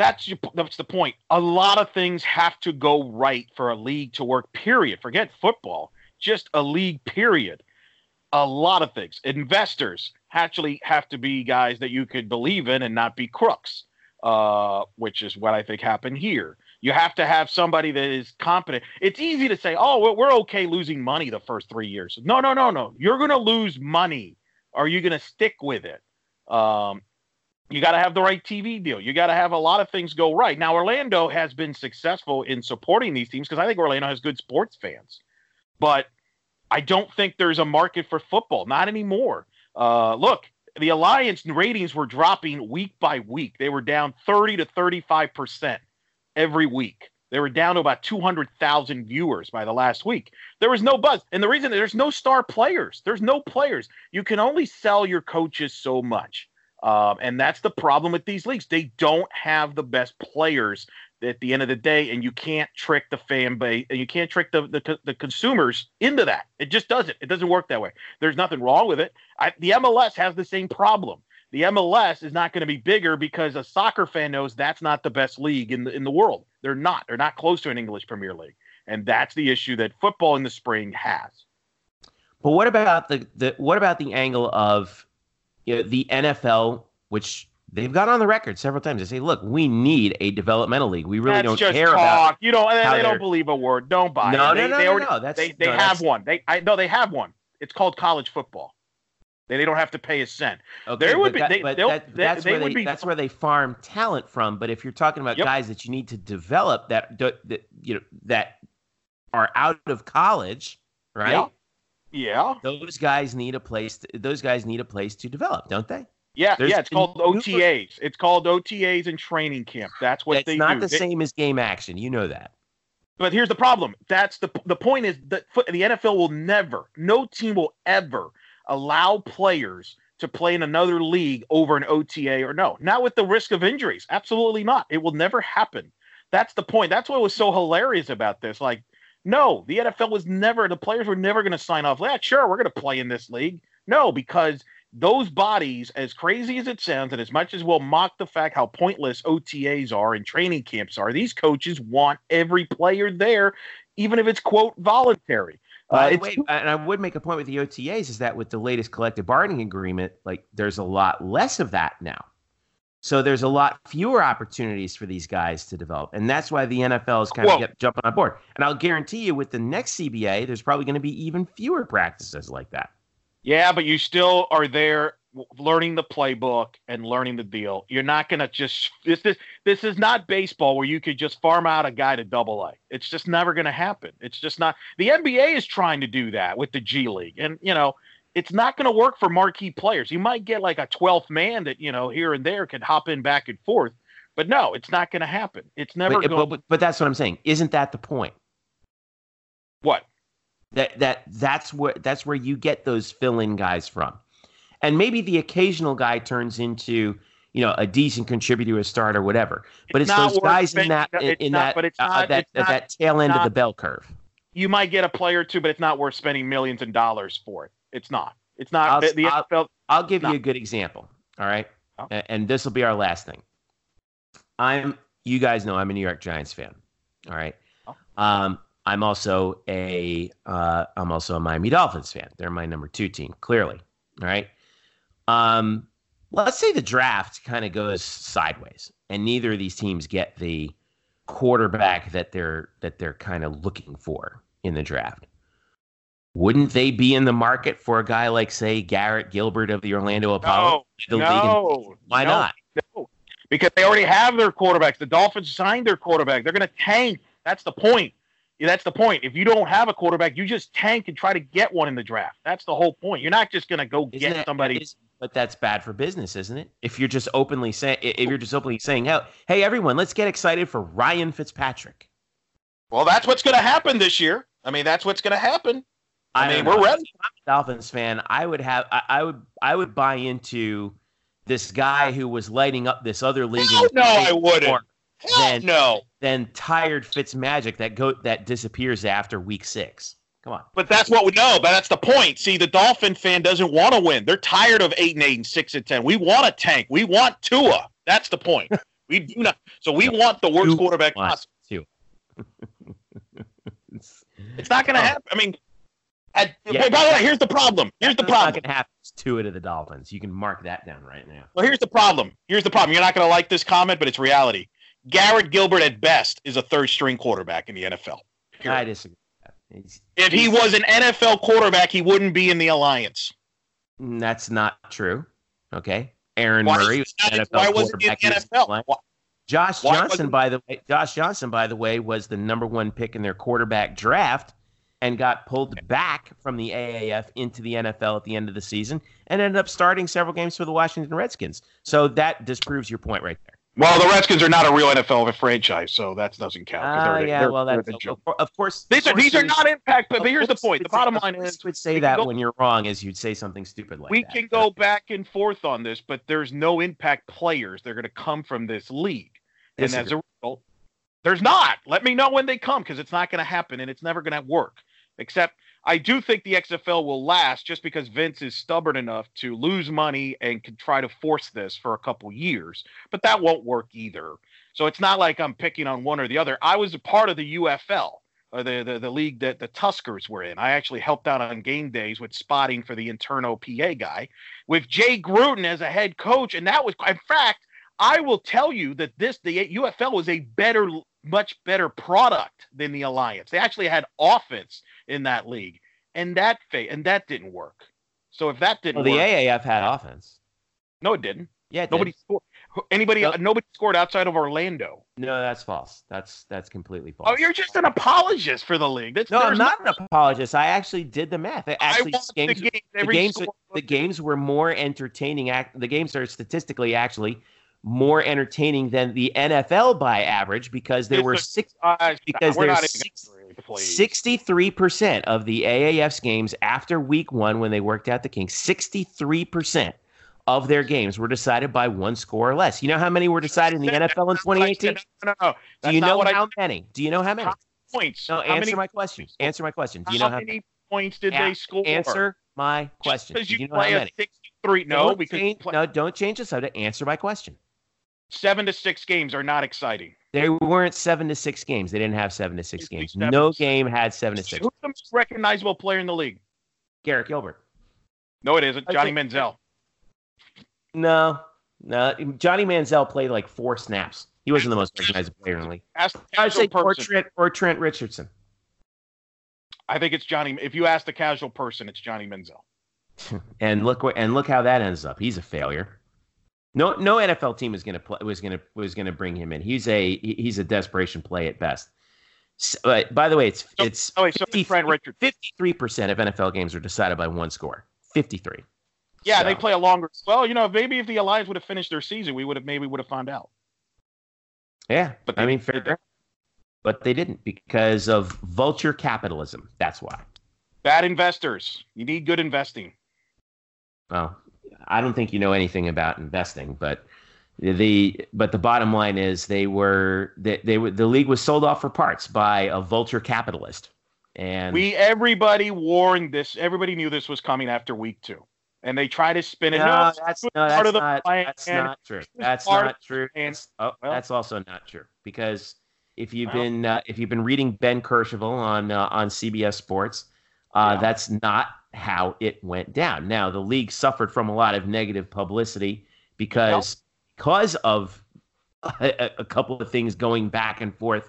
That's your, that's the point. A lot of things have to go right for a league to work. Period. Forget football. Just a league. Period. A lot of things. Investors actually have to be guys that you could believe in and not be crooks, uh, which is what I think happened here. You have to have somebody that is competent. It's easy to say, "Oh, we're okay losing money the first three years." No, no, no, no. You're going to lose money. Are you going to stick with it? Um, you got to have the right TV deal. You got to have a lot of things go right. Now, Orlando has been successful in supporting these teams because I think Orlando has good sports fans, but I don't think there's a market for football, not anymore. Uh, look, the Alliance ratings were dropping week by week. They were down 30 to 35 percent every week. They were down to about 200,000 viewers by the last week. There was no buzz. And the reason there's no star players, there's no players. You can only sell your coaches so much. Um, and that's the problem with these leagues. They don't have the best players at the end of the day, and you can't trick the fan base and you can't trick the, the, the consumers into that. It just doesn't. It doesn't work that way. There's nothing wrong with it. I, the MLS has the same problem. The MLS is not going to be bigger because a soccer fan knows that's not the best league in the in the world. They're not. They're not close to an English Premier League, and that's the issue that football in the spring has. But what about the, the what about the angle of you know, the NFL, which they've got on the record several times. They say, "Look, we need a developmental league. We really That's don't just care talk. about." You know, they, don't believe a word. Don't buy No, it. no, They, no, they no, already, no. That's they, they no, have one. They I no, they have one. It's called college football. They, they don't have to pay a cent. Okay, There would but be- that- they- but that- that's where they be- that's where they farm talent from. But if you're talking about Yep. guys that you need to develop that that you know that are out of college, right? Yeah. Yeah. Those guys need a place. To, those guys need a place to develop, don't they? Yeah, There's yeah, it's called OTAs. It's called OTAs and training camp. That's what it's they It's not do. the They- same as game action. You know that. But here's the problem. That's the the point is that the NFL will never, no team will ever allow players to play in another league over an OTA or no, not with the risk of injuries. Absolutely not. It will never happen. That's the point. That's what was so hilarious about this. Like, no, the NFL was never. The players were never going to sign off. Yeah, sure, we're going to play in this league. No, because those bodies, as crazy as it sounds, and as much as we'll mock the fact how pointless OTAs are and training camps are, these coaches want every player there, even if it's quote voluntary. Uh, By the way, and I would make a point with the OTAs is that with the latest collective bargaining agreement, like there's a lot less of that now. So there's a lot fewer opportunities for these guys to develop, and that's why the NFL is kind Well- of get, jumping on board. And I'll guarantee you, with the next CBA, there's probably going to be even fewer practices like that. Yeah, but you still are there learning the playbook and learning the deal. You're not going to just this is this is not baseball where you could just farm out a guy to double A. It's just never going to happen. It's just not. The NBA is trying to do that with the G League. And you know, it's not going to work for marquee players. You might get like a 12th man that, you know, here and there can hop in back and forth. But no, it's not going to happen. It's never But, going but, but, but that's what I'm saying. Isn't that the point? what? That that that's where that's where you get those fill-in guys from, and maybe the occasional guy turns into you know a decent contributor, a starter, whatever. But It's it's, those guys in that in, not- that but it's uh, that it's not- that tail end of the bell curve. You might get a player or two, but it's not worth spending millions of dollars for it. It's not. It's not. I'll- the, the I'll- NFL. I'll give No. you a good example. All right, Oh. And this will be our last thing. I'm you guys know I'm a New York Giants fan. All right. Oh. Um, I'm also a uh, I'm also a Miami Dolphins fan. They're my number two team, clearly. All right. Um, let's say the draft kind of goes sideways, and neither of these teams get the quarterback that they're that they're kind of looking for in the draft. Wouldn't they be in the market for a guy like, say, Garrett Gilbert of the Orlando Apollo? No, The league and- no, Why no, not? No, because they already have their quarterbacks. The Dolphins signed their quarterback. They're going to tank. That's the point. That's the point. If you don't have a quarterback, you just tank and try to get one in the draft. That's the whole point. You're not just going to go Isn't get that- somebody. is- but that's bad for business, isn't it? If you're just openly saying, if you're just openly saying, "Hey, hey, everyone, let's get excited for Ryan Fitzpatrick." well, that's what's going to happen this year. I mean, that's what's going to happen. I, mean, we're know. ready. If I'm a Dolphins fan. I would have, I, I would, I would buy into this guy who was lighting up this other league. Hell no, I wouldn't. Then- no. than tired Fitzmagic that go that disappears after week six. Come on. But that's what we know. But that's the point. See, the Dolphin fan doesn't want to win. They're tired of eight and eight and six and ten. We want a tank. We want Tua. That's the point. We do not. So we want the worst quarterback possible. It's not going to Oh. happen. I mean, at, Yeah. by the way, here's the problem. Here's the problem. going to happen. It's Tua to the Dolphins. You can mark that down right now. Well, here's the problem. Here's the problem. You're not going to like this comment, but it's reality. Garrett Gilbert, at best, is a third string quarterback in the NFL. Period. I disagree. He's- If he was an NFL quarterback, he wouldn't be in the alliance. Mm, That's not true. Okay. Aaron Why, Murray was an NFL why wasn't he in the NFL? Why- Josh why Johnson, by the way, Josh Johnson, by the way, was the number one pick in their quarterback draft, and got pulled back from the AAF into the NFL at the end of the season and ended up starting several games for the Washington Redskins. So that disproves your point right there. Well, the Redskins are not a real NFL franchise, so that doesn't count. Ah, they're, yeah, they're, well, that's they're of, of course. These are these are not impact, but, here's the point. The bottom line is would say that go- when you're wrong is you'd say something stupid like we that. can but- go back and forth on this, but there's no impact players. They're going to come from this league, and as a result, there's not. Let me know when they come because it's not going to happen and it's never going to work. Except I do think the XFL will last just because Vince is stubborn enough to lose money and can try to force this for a couple years, but that won't work either. So it's not like I'm picking on one or the other. I was a part of the UFL. Or the, the the league that the Tuskers were in. I actually helped out on game days with spotting for the internal PA guy with Jay Gruden as a head coach, and that was in fact I will tell you that this the UFL was a better, much better product than the Alliance. They actually had offense in that league, and that fa- and that didn't work. So if that didn't Well, the work, AAF had offense. no, it didn't. Yeah, it did. Nobody scored. Anybody? No. Nobody scored outside of Orlando. No, that's false. That's that's completely false. Oh, you're just an apologist for the league. That's No, I'm not an apologist. I actually did the math. I I actually, watched games, the games. the games, the games were more entertaining. Act, the games are statistically actually more entertaining than the NFL by average because there It's were six, Uh, because we're there's not even six- gonna agree, please. 63% of the AAF's games after week one when they worked out the Kings, 63% of their games were decided by one score or less. You know how many were decided in the NFL in 2018? No, no, no. Do you know what I how many? Do you know how many? Points. No, How answer many my question. Answer my question. Do you know how how many points did Yeah, they score? Answer my question. Because you, you know play how a many? sixty-three. No, Don't because change, no, don't change the subject. Answer my question. Seven to six games are not exciting. There weren't seven to six games. They didn't have seven to six games. seven No game had seven to six. Who's the most recognizable player in the league? Garrett Gilbert. No, it isn't. Johnny think- Manziel. No, no. Johnny Manziel played like four snaps. He wasn't the most recognizable player in the league. Ask the I'd say casual or. Trent or Trent Richardson. I think it's Johnny. If you ask the casual person, it's Johnny Manziel. And look what and look how that ends up. He's a failure. No, no NFL team is gonna play was gonna was gonna bring him in. He's a he's a desperation play at best. S- but by the way, it's So- it's Oh wait, so it's Trent Richardson. fifty-three percent of NFL games are decided by one score. Fifty-three. Yeah, they play a longer. Well, you know, maybe if the Alliance would have finished their season, we would have maybe would have found out. Yeah, But I mean, didn't. fair. But they didn't because of vulture capitalism. That's why. Bad investors. You need good investing. Well, I don't think you know anything about investing, but the but the bottom line is they were they, they were the league was sold off for parts by a vulture capitalist, and We everybody warned this. Everybody knew this was coming after week two, and they try to spin it. no, No, that's no, part that's of the not plan. that's not true. That's part not true. That's- oh, Well- that's also not true because if you've Well- been uh, if you've been reading Ben Kercheval on uh, on CBS Sports, uh, Yeah. that's not how it went down. Now the league suffered from a lot of negative publicity because because of a, a couple of things going back and forth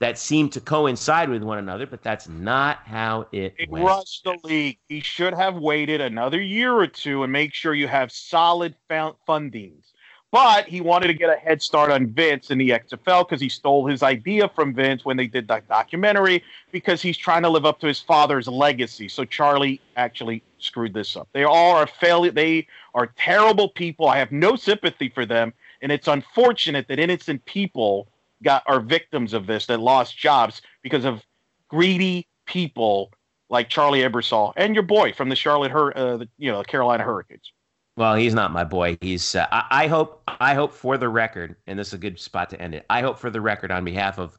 that seemed to coincide with one another, but that's not how it went. rushed the league. He should have waited another year or two and make sure you have solid found fundings. But he wanted to get a head start on Vince in the XFL because he stole his idea from Vince when they did that documentary because he's trying to live up to his father's legacy. So Charlie actually screwed this up. They all are failure. They are terrible people. I have no sympathy for them, and it's unfortunate that innocent people got are victims of this that lost jobs because of greedy people like Charlie Ebersol and your boy from the Charlotte, Hur- uh, the, you know, the Carolina Hurricanes. Well, he's not my boy. He's. Uh, I, I hope. I hope for the record, and this is a good spot to end it. I hope for the record, on behalf of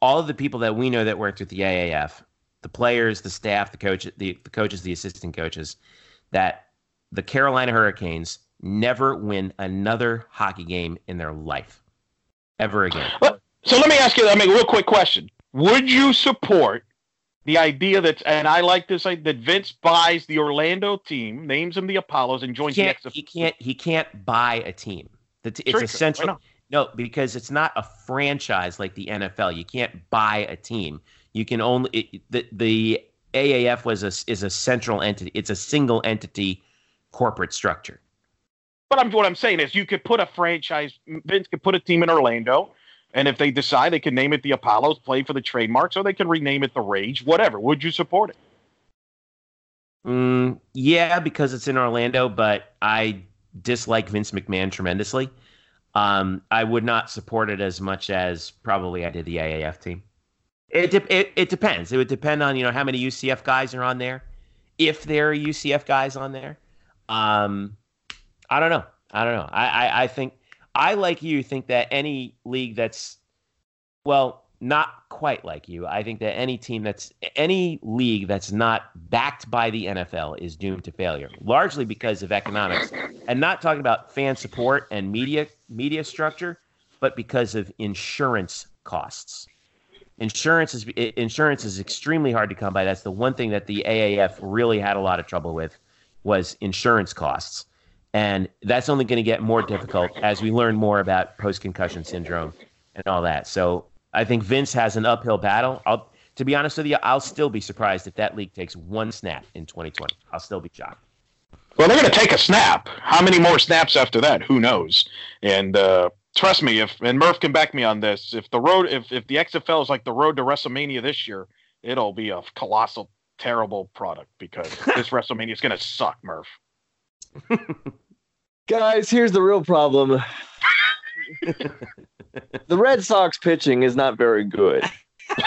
all of the people that we know that worked with the AAF, the players, the staff, the coach, the, the coaches, the assistant coaches, that the Carolina Hurricanes never win another hockey game in their life, ever again. So let me ask you, I mean, a real quick question. Would you support the idea that, and I like this, that Vince buys the Orlando team, names them the Apollos, and joins the XFL? He can't. He can't buy a team. Sure it's could. Why essential. No, because it's not a franchise like the NFL. You can't buy a team. You can only it, the the AAF was a is a central entity. It's a single entity corporate structure. But I'm, what I'm saying is, you could put a franchise. Vince could put a team in Orlando, And if they decide they can name it the Apollos, play for the trademarks, or they can rename it the Rage, whatever. Would you support it? Mm, yeah, because it's in Orlando, but I dislike Vince McMahon tremendously. Um, I would not support it as much as probably I did the AAF team. It, de- it it depends. It would depend on you know how many UCF guys are on there, if there are UCF guys on there. Um, I don't know. I don't know. I, I I think I like you think that any league that's well not quite like you. I think that any team that's any league that's not backed by the NFL is doomed to failure, largely because of economics, and not talking about fan support and media media structure, but because of insurance costs. Insurance is insurance is extremely hard to come by. That's the one thing that the AAF really had a lot of trouble with was insurance costs. And that's only going to get more difficult as we learn more about post concussion syndrome and all that. So I think Vince has an uphill battle. I'll, to be honest with you, I'll still be surprised if that league takes one snap in 2020. I'll still be shocked. Well, they're going to take a snap. How many more snaps after that? Who knows? And uh, trust me, if and Murph can back me on this, if the road, if if the XFL is like the road to WrestleMania this year, it'll be a colossal, terrible product because this WrestleMania is going to suck, Murph. Guys, here's the real problem. the Red Sox pitching is not very good.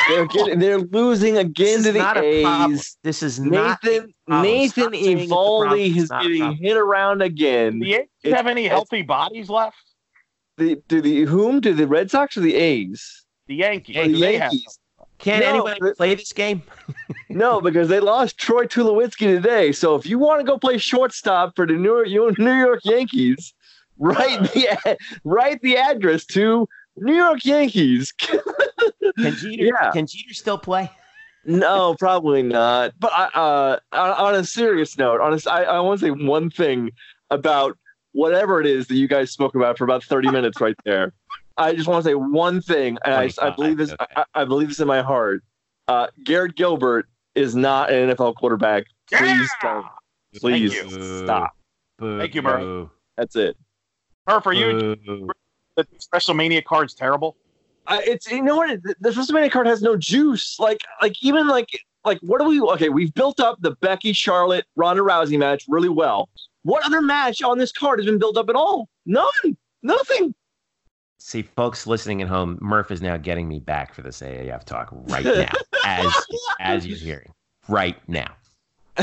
They're getting, they're losing again to the A's. This is Nathan not Nathan Eovaldi is getting hit around again. Do the A's It's- have any healthy bodies left? The, do the whom? Do the Red Sox or the A's? The Yankees. Or do the they have Yankees. Can No, anyone but- play this game? No, because they lost Troy Tulowitzki today. So if you want to go play shortstop for the New York, New York Yankees, write the write the address to New York Yankees. Can Jeter, Yeah. can Jeter still play? No, probably not. But I, uh, on, on a serious note, on a, I, I want to say one thing about whatever it is that you guys spoke about for about thirty minutes right there. I just want to say one thing, and I, I believe this. okay. I, I believe this in my heart. Uh, Garrett Gilbert is not an NFL quarterback. Please don't. Please you. stop. Boo, Thank you, Murray. boo, That's it. Murph, are you boo. the WrestleMania card's terrible? Uh, it's you know what the the WrestleMania card has no juice. Like like even like like what do we okay? We've built up the Becky Charlotte Ronda Rousey match really well. What other match on this card has been built up at all? None. Nothing. See, folks listening at home, Murph is now getting me back for this AAF talk right now, as as you're hearing right now.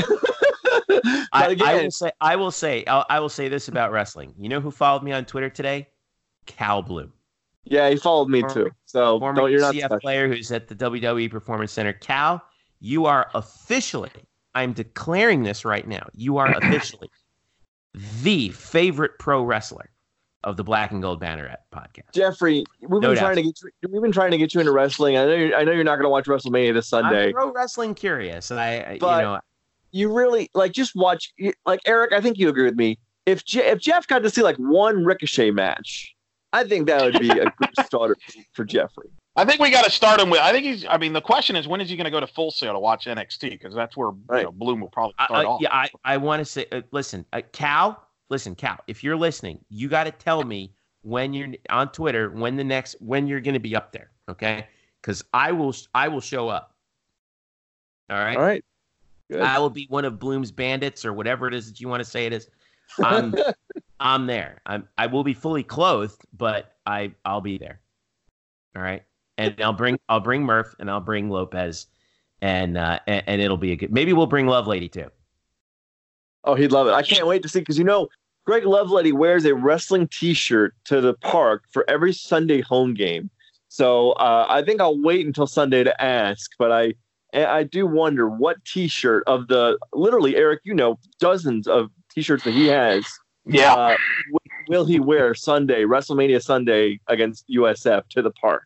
I, I will say, I will say, I'll, I will say this about wrestling. You know who followed me on Twitter today? Cal Bloom, yeah, he followed me too. So former don't you're not CF player who's at the WWE Performance Center. Cal, you are officially, I'm declaring this right now. You are officially the favorite pro wrestler of the Black and Gold Banneret podcast. Jeffrey, we've No been doubt. trying to get you, we've been trying to get you into wrestling. I know you're, I know you're not going to watch WrestleMania this Sunday. I'm pro wrestling curious, and I, I But- you know, you really like just watch like Eric. I think you agree with me. If Je- if Jeff got to see like one Ricochet match, I think that would be a good starter for Jeffrey. I think we got to start him with. I think he's. I mean, the question is when is he going to go to Full Sail to watch NXT? Because that's where Right. you know, Bloom will probably I, start I- off. yeah, I, I want to say, uh, listen, uh, Cal, listen, Cal, if you're listening, you got to tell me when you're on Twitter when the next when you're going to be up there, okay? Because I will I will show up. All right, All right. Good. I will be one of Bloom's bandits or whatever it is that you want to say it is. I'm I'm there. I'm I will be fully clothed, but I I'll be there. All right, and I'll bring I'll bring Murph and I'll bring Lopez, and uh and, and it'll be a good. Maybe we'll bring Lovelady too. Oh, he'd love it. I can't wait to see because you know Greg Lovelady wears a wrestling T-shirt to the park for every Sunday home game. So uh, I think I'll wait until Sunday to ask, but I I do wonder what T-shirt of the literally Eric, you know, dozens of T-shirts that he has. yeah. uh, w- will he wear Sunday, WrestleMania Sunday against USF to the park?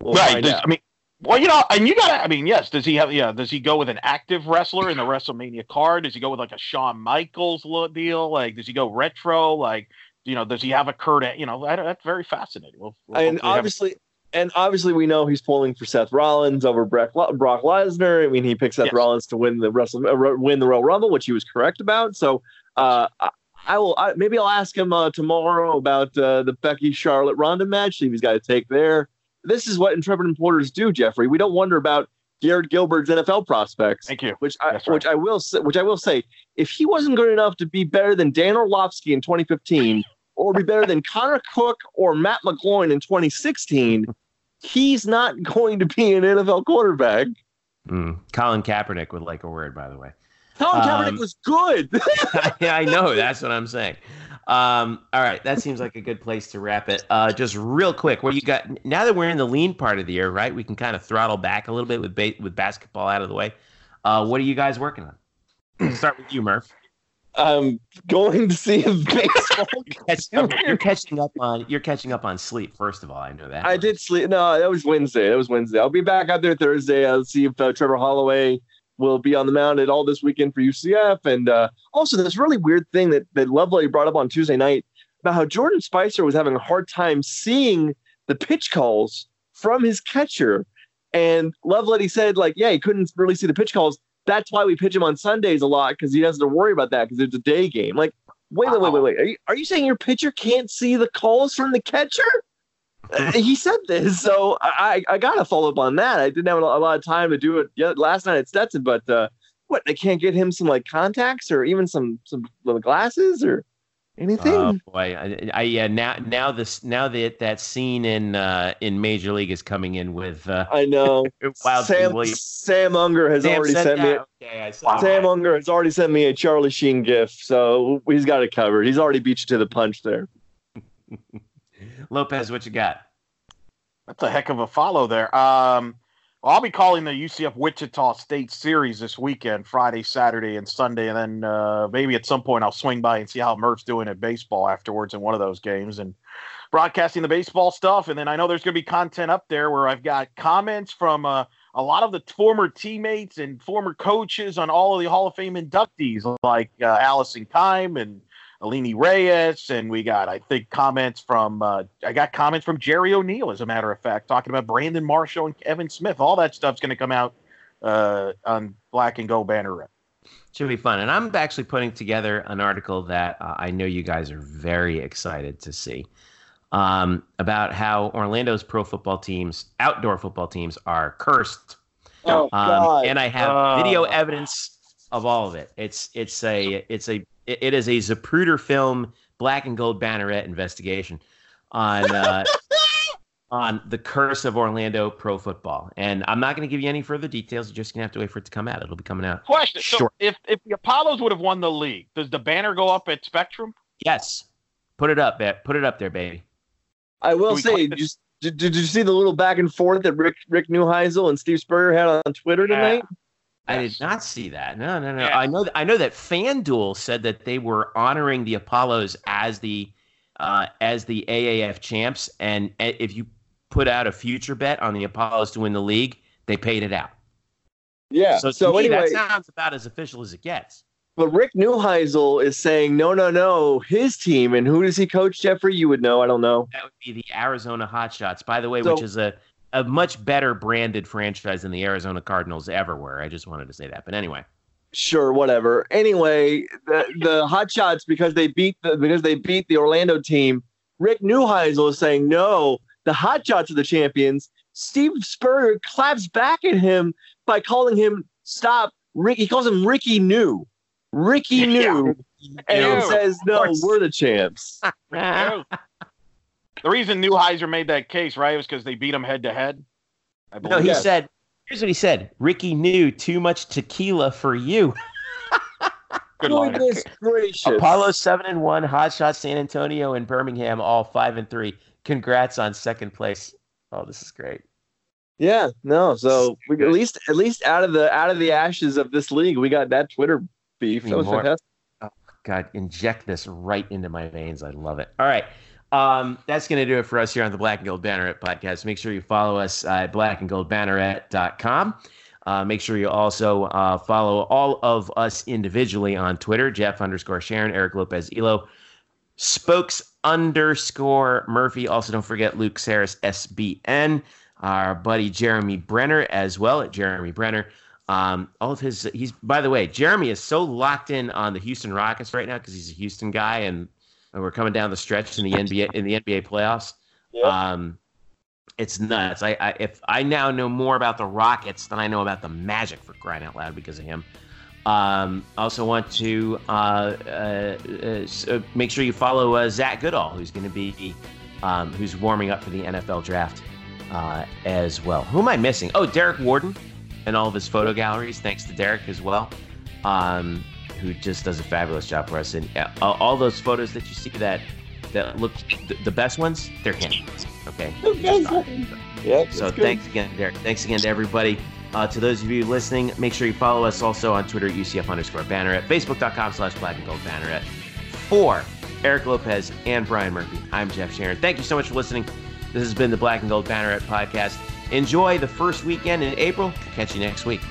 We'll right. find does- out. I mean, well, you know, and you got to. I mean, yes. Does he have? Yeah. Does he go with an active wrestler in the WrestleMania card? Does he go with like a Shawn Michaels deal? Like, does he go retro? Like, you know, does he have a Kurt? You know, I, that's very fascinating. We'll, we'll and have- obviously, and obviously, we know he's pulling for Seth Rollins over Brock, Brock Lesnar. I mean, he picked Seth Yes. Rollins to win the Wrestle, uh, win the Royal Rumble, which he was correct about. So, uh, I, I will I, maybe I'll ask him uh, tomorrow about uh, the Becky Charlotte Ronda match. See if he's got a take there. This is what intrepid reporters do, Jeffrey. We don't wonder about Garrett Gilbert's NFL prospects. Thank you. Which I, right. which I will say, which I will say, if he wasn't good enough to be better than Dan Orlovsky in 2015, or be better than Connor Cook or Matt McGloin in 2016, he's not going to be an NFL quarterback. Mm. Colin Kaepernick would like a word, by the way. Colin Um, Kaepernick was good. yeah, I know. That's what I'm saying. Um, all right, that seems like a good place to wrap it. Uh, just real quick, what you got now that we're in the lean part of the year, right? We can kind of throttle back a little bit with ba- with basketball out of the way. Uh, what are you guys working on? Start with you, Murph. I'm going to see a baseball. Catch- You're catching up on you're catching up on sleep. First of all, I know that. I did sleep. No, that was Wednesday. That was Wednesday. I'll be back out there Thursday. I'll see if uh, Trevor Holloway will be on the mound at all this weekend for UCF. And uh, also, this really weird thing that that Lovelady brought up on Tuesday night about how Jordan Spicer was having a hard time seeing the pitch calls from his catcher. And Lovelady said, like, yeah, he couldn't really see the pitch calls. That's why we pitch him on Sundays a lot because he doesn't have to worry about that because it's a day game. Like, wait, wait, wait, wait, wait. Are you, are you saying your pitcher can't see the calls from the catcher? He said this, so I, I gotta follow up on that. I didn't have a lot of time to do it yet last night at Stetson, but uh, what they can't get him some like contacts or even some some little glasses or anything. Oh boy, I, I yeah now now this now that that scene in uh, in Major League is coming in with uh, I know. Wild Sam Williams. Sam Unger has Sam already sent me. that? Okay, I saw Sam that. Unger has already sent me a Charlie Sheen gift, so he's got it covered. He's already beat you to the punch there. Lopez, what you got? That's a heck of a follow there. Um, well, I'll be calling the UCF Wichita State series this weekend, Friday, Saturday, and Sunday, and then uh, maybe at some point I'll swing by and see how Murph's doing at baseball afterwards in one of those games and broadcasting the baseball stuff. And then I know there's going to be content up there where I've got comments from uh, a lot of the former teammates and former coaches on all of the Hall of Fame inductees, like uh, Allison Kime and Aline Reis, and we got, I think, comments from uh, I got comments from Jerry O'Neill, as a matter of fact, talking about Brandon Marshall and Kevin Smith. All that stuff's going to come out uh, on Black and Gold Banneret. Should be fun. And I'm actually putting together an article that uh, I know you guys are very excited to see um, about how Orlando's pro football teams, outdoor football teams, are cursed. Oh Um, God! and I have Oh. video evidence of all of it. It's it's a it's a it it is a Zapruder film black and gold banneret investigation on uh, on the curse of Orlando pro football. And I'm not going to give you any further details. You're just going to have to wait for it to come out. It'll be coming out. Question: So, if if the Apollos would have won the league, does the banner go up at Spectrum? Yes. Put it up, ba- put it up there, baby. I will Do we say, claim did you, did, did you see the little back and forth that Rick Rick Neuheisel and Steve Spurrier had on Twitter tonight? I did not see that. No, no, no. Yeah. I know. I know that FanDuel said that they were honoring the Apollos as the uh, as the AAF champs, and uh, if you put out a future bet on the Apollos to win the league, they paid it out. Yeah. So, So, to me, anyway, that sounds about as official as it gets. but Rick Neuheisel is saying no, no, no. His team and who does he coach? Jeffrey, you would know. I don't know. That would be the Arizona Hotshots, by the way, So- which is a a much better branded franchise than the Arizona Cardinals ever were. I just wanted to say that. But anyway, Sure, whatever. Anyway, the the Hot Shots because they beat the because they beat the Orlando team. Rick Neuheisel is saying no. The Hot Shots are the champions. Steve Spurrier claps back at him by calling him stop. Rick, he calls him Ricky New. Ricky New, and New, says no, we're the champs. the reason Neuheisel made that case, right, was because they beat him head to head. No, he Yes. said. Here's what he said. Ricky knew too much tequila for you. Good line. Goodness gracious. Apollo seven and one, Hot Shot San Antonio and Birmingham all five and three. Congrats on second place. Oh, this is great. Yeah, no. So we, at least at least out of the out of the ashes of this league, we got that Twitter beef. That was More. fantastic. Oh, God, inject this right into my veins. I love it. All right. Um, that's going to do it for us here on the Black and Gold Banneret podcast. Make sure you follow us at blackandgoldbanneret.com. Uh, make sure you also uh, follow all of us individually on Twitter Jeff underscore Sharon, Eric Lopez Elo, Spokes underscore Murphy. Also, don't forget Luke Saris SBN, our buddy Jeremy Brenner as well at Jeremy Brenner. Um, all of his, he's by the way, Jeremy is so locked in on the Houston Rockets right now because he's a Houston guy, and, and we're coming down the stretch in the NBA in the NBA playoffs. Um, it's nuts. I, I if I now know more about the Rockets than I know about the Magic for crying out loud because of him. Um, I also want to uh, uh, uh, make sure you follow uh, Zach Goodall, who's going to be um, who's warming up for the NFL draft uh, as well. Who am I missing? Oh, Derek Warden and all of his photo galleries. Thanks to Derek as well, um, who just does a fabulous job for us. And uh, all those photos that you see that that look the best ones, they're him. Okay. Yeah. So thanks again, Derek. Thanks again to everybody. Uh, to those of you listening, make sure you follow us also on Twitter at UCF underscore banneret facebook.com slash black and gold banneret for Eric Lopez and Brian Murphy. I'm Jeff Sharon. Thank you so much for listening. This has been the Black and Gold Banneret podcast. Enjoy the first weekend in April. Catch you next week.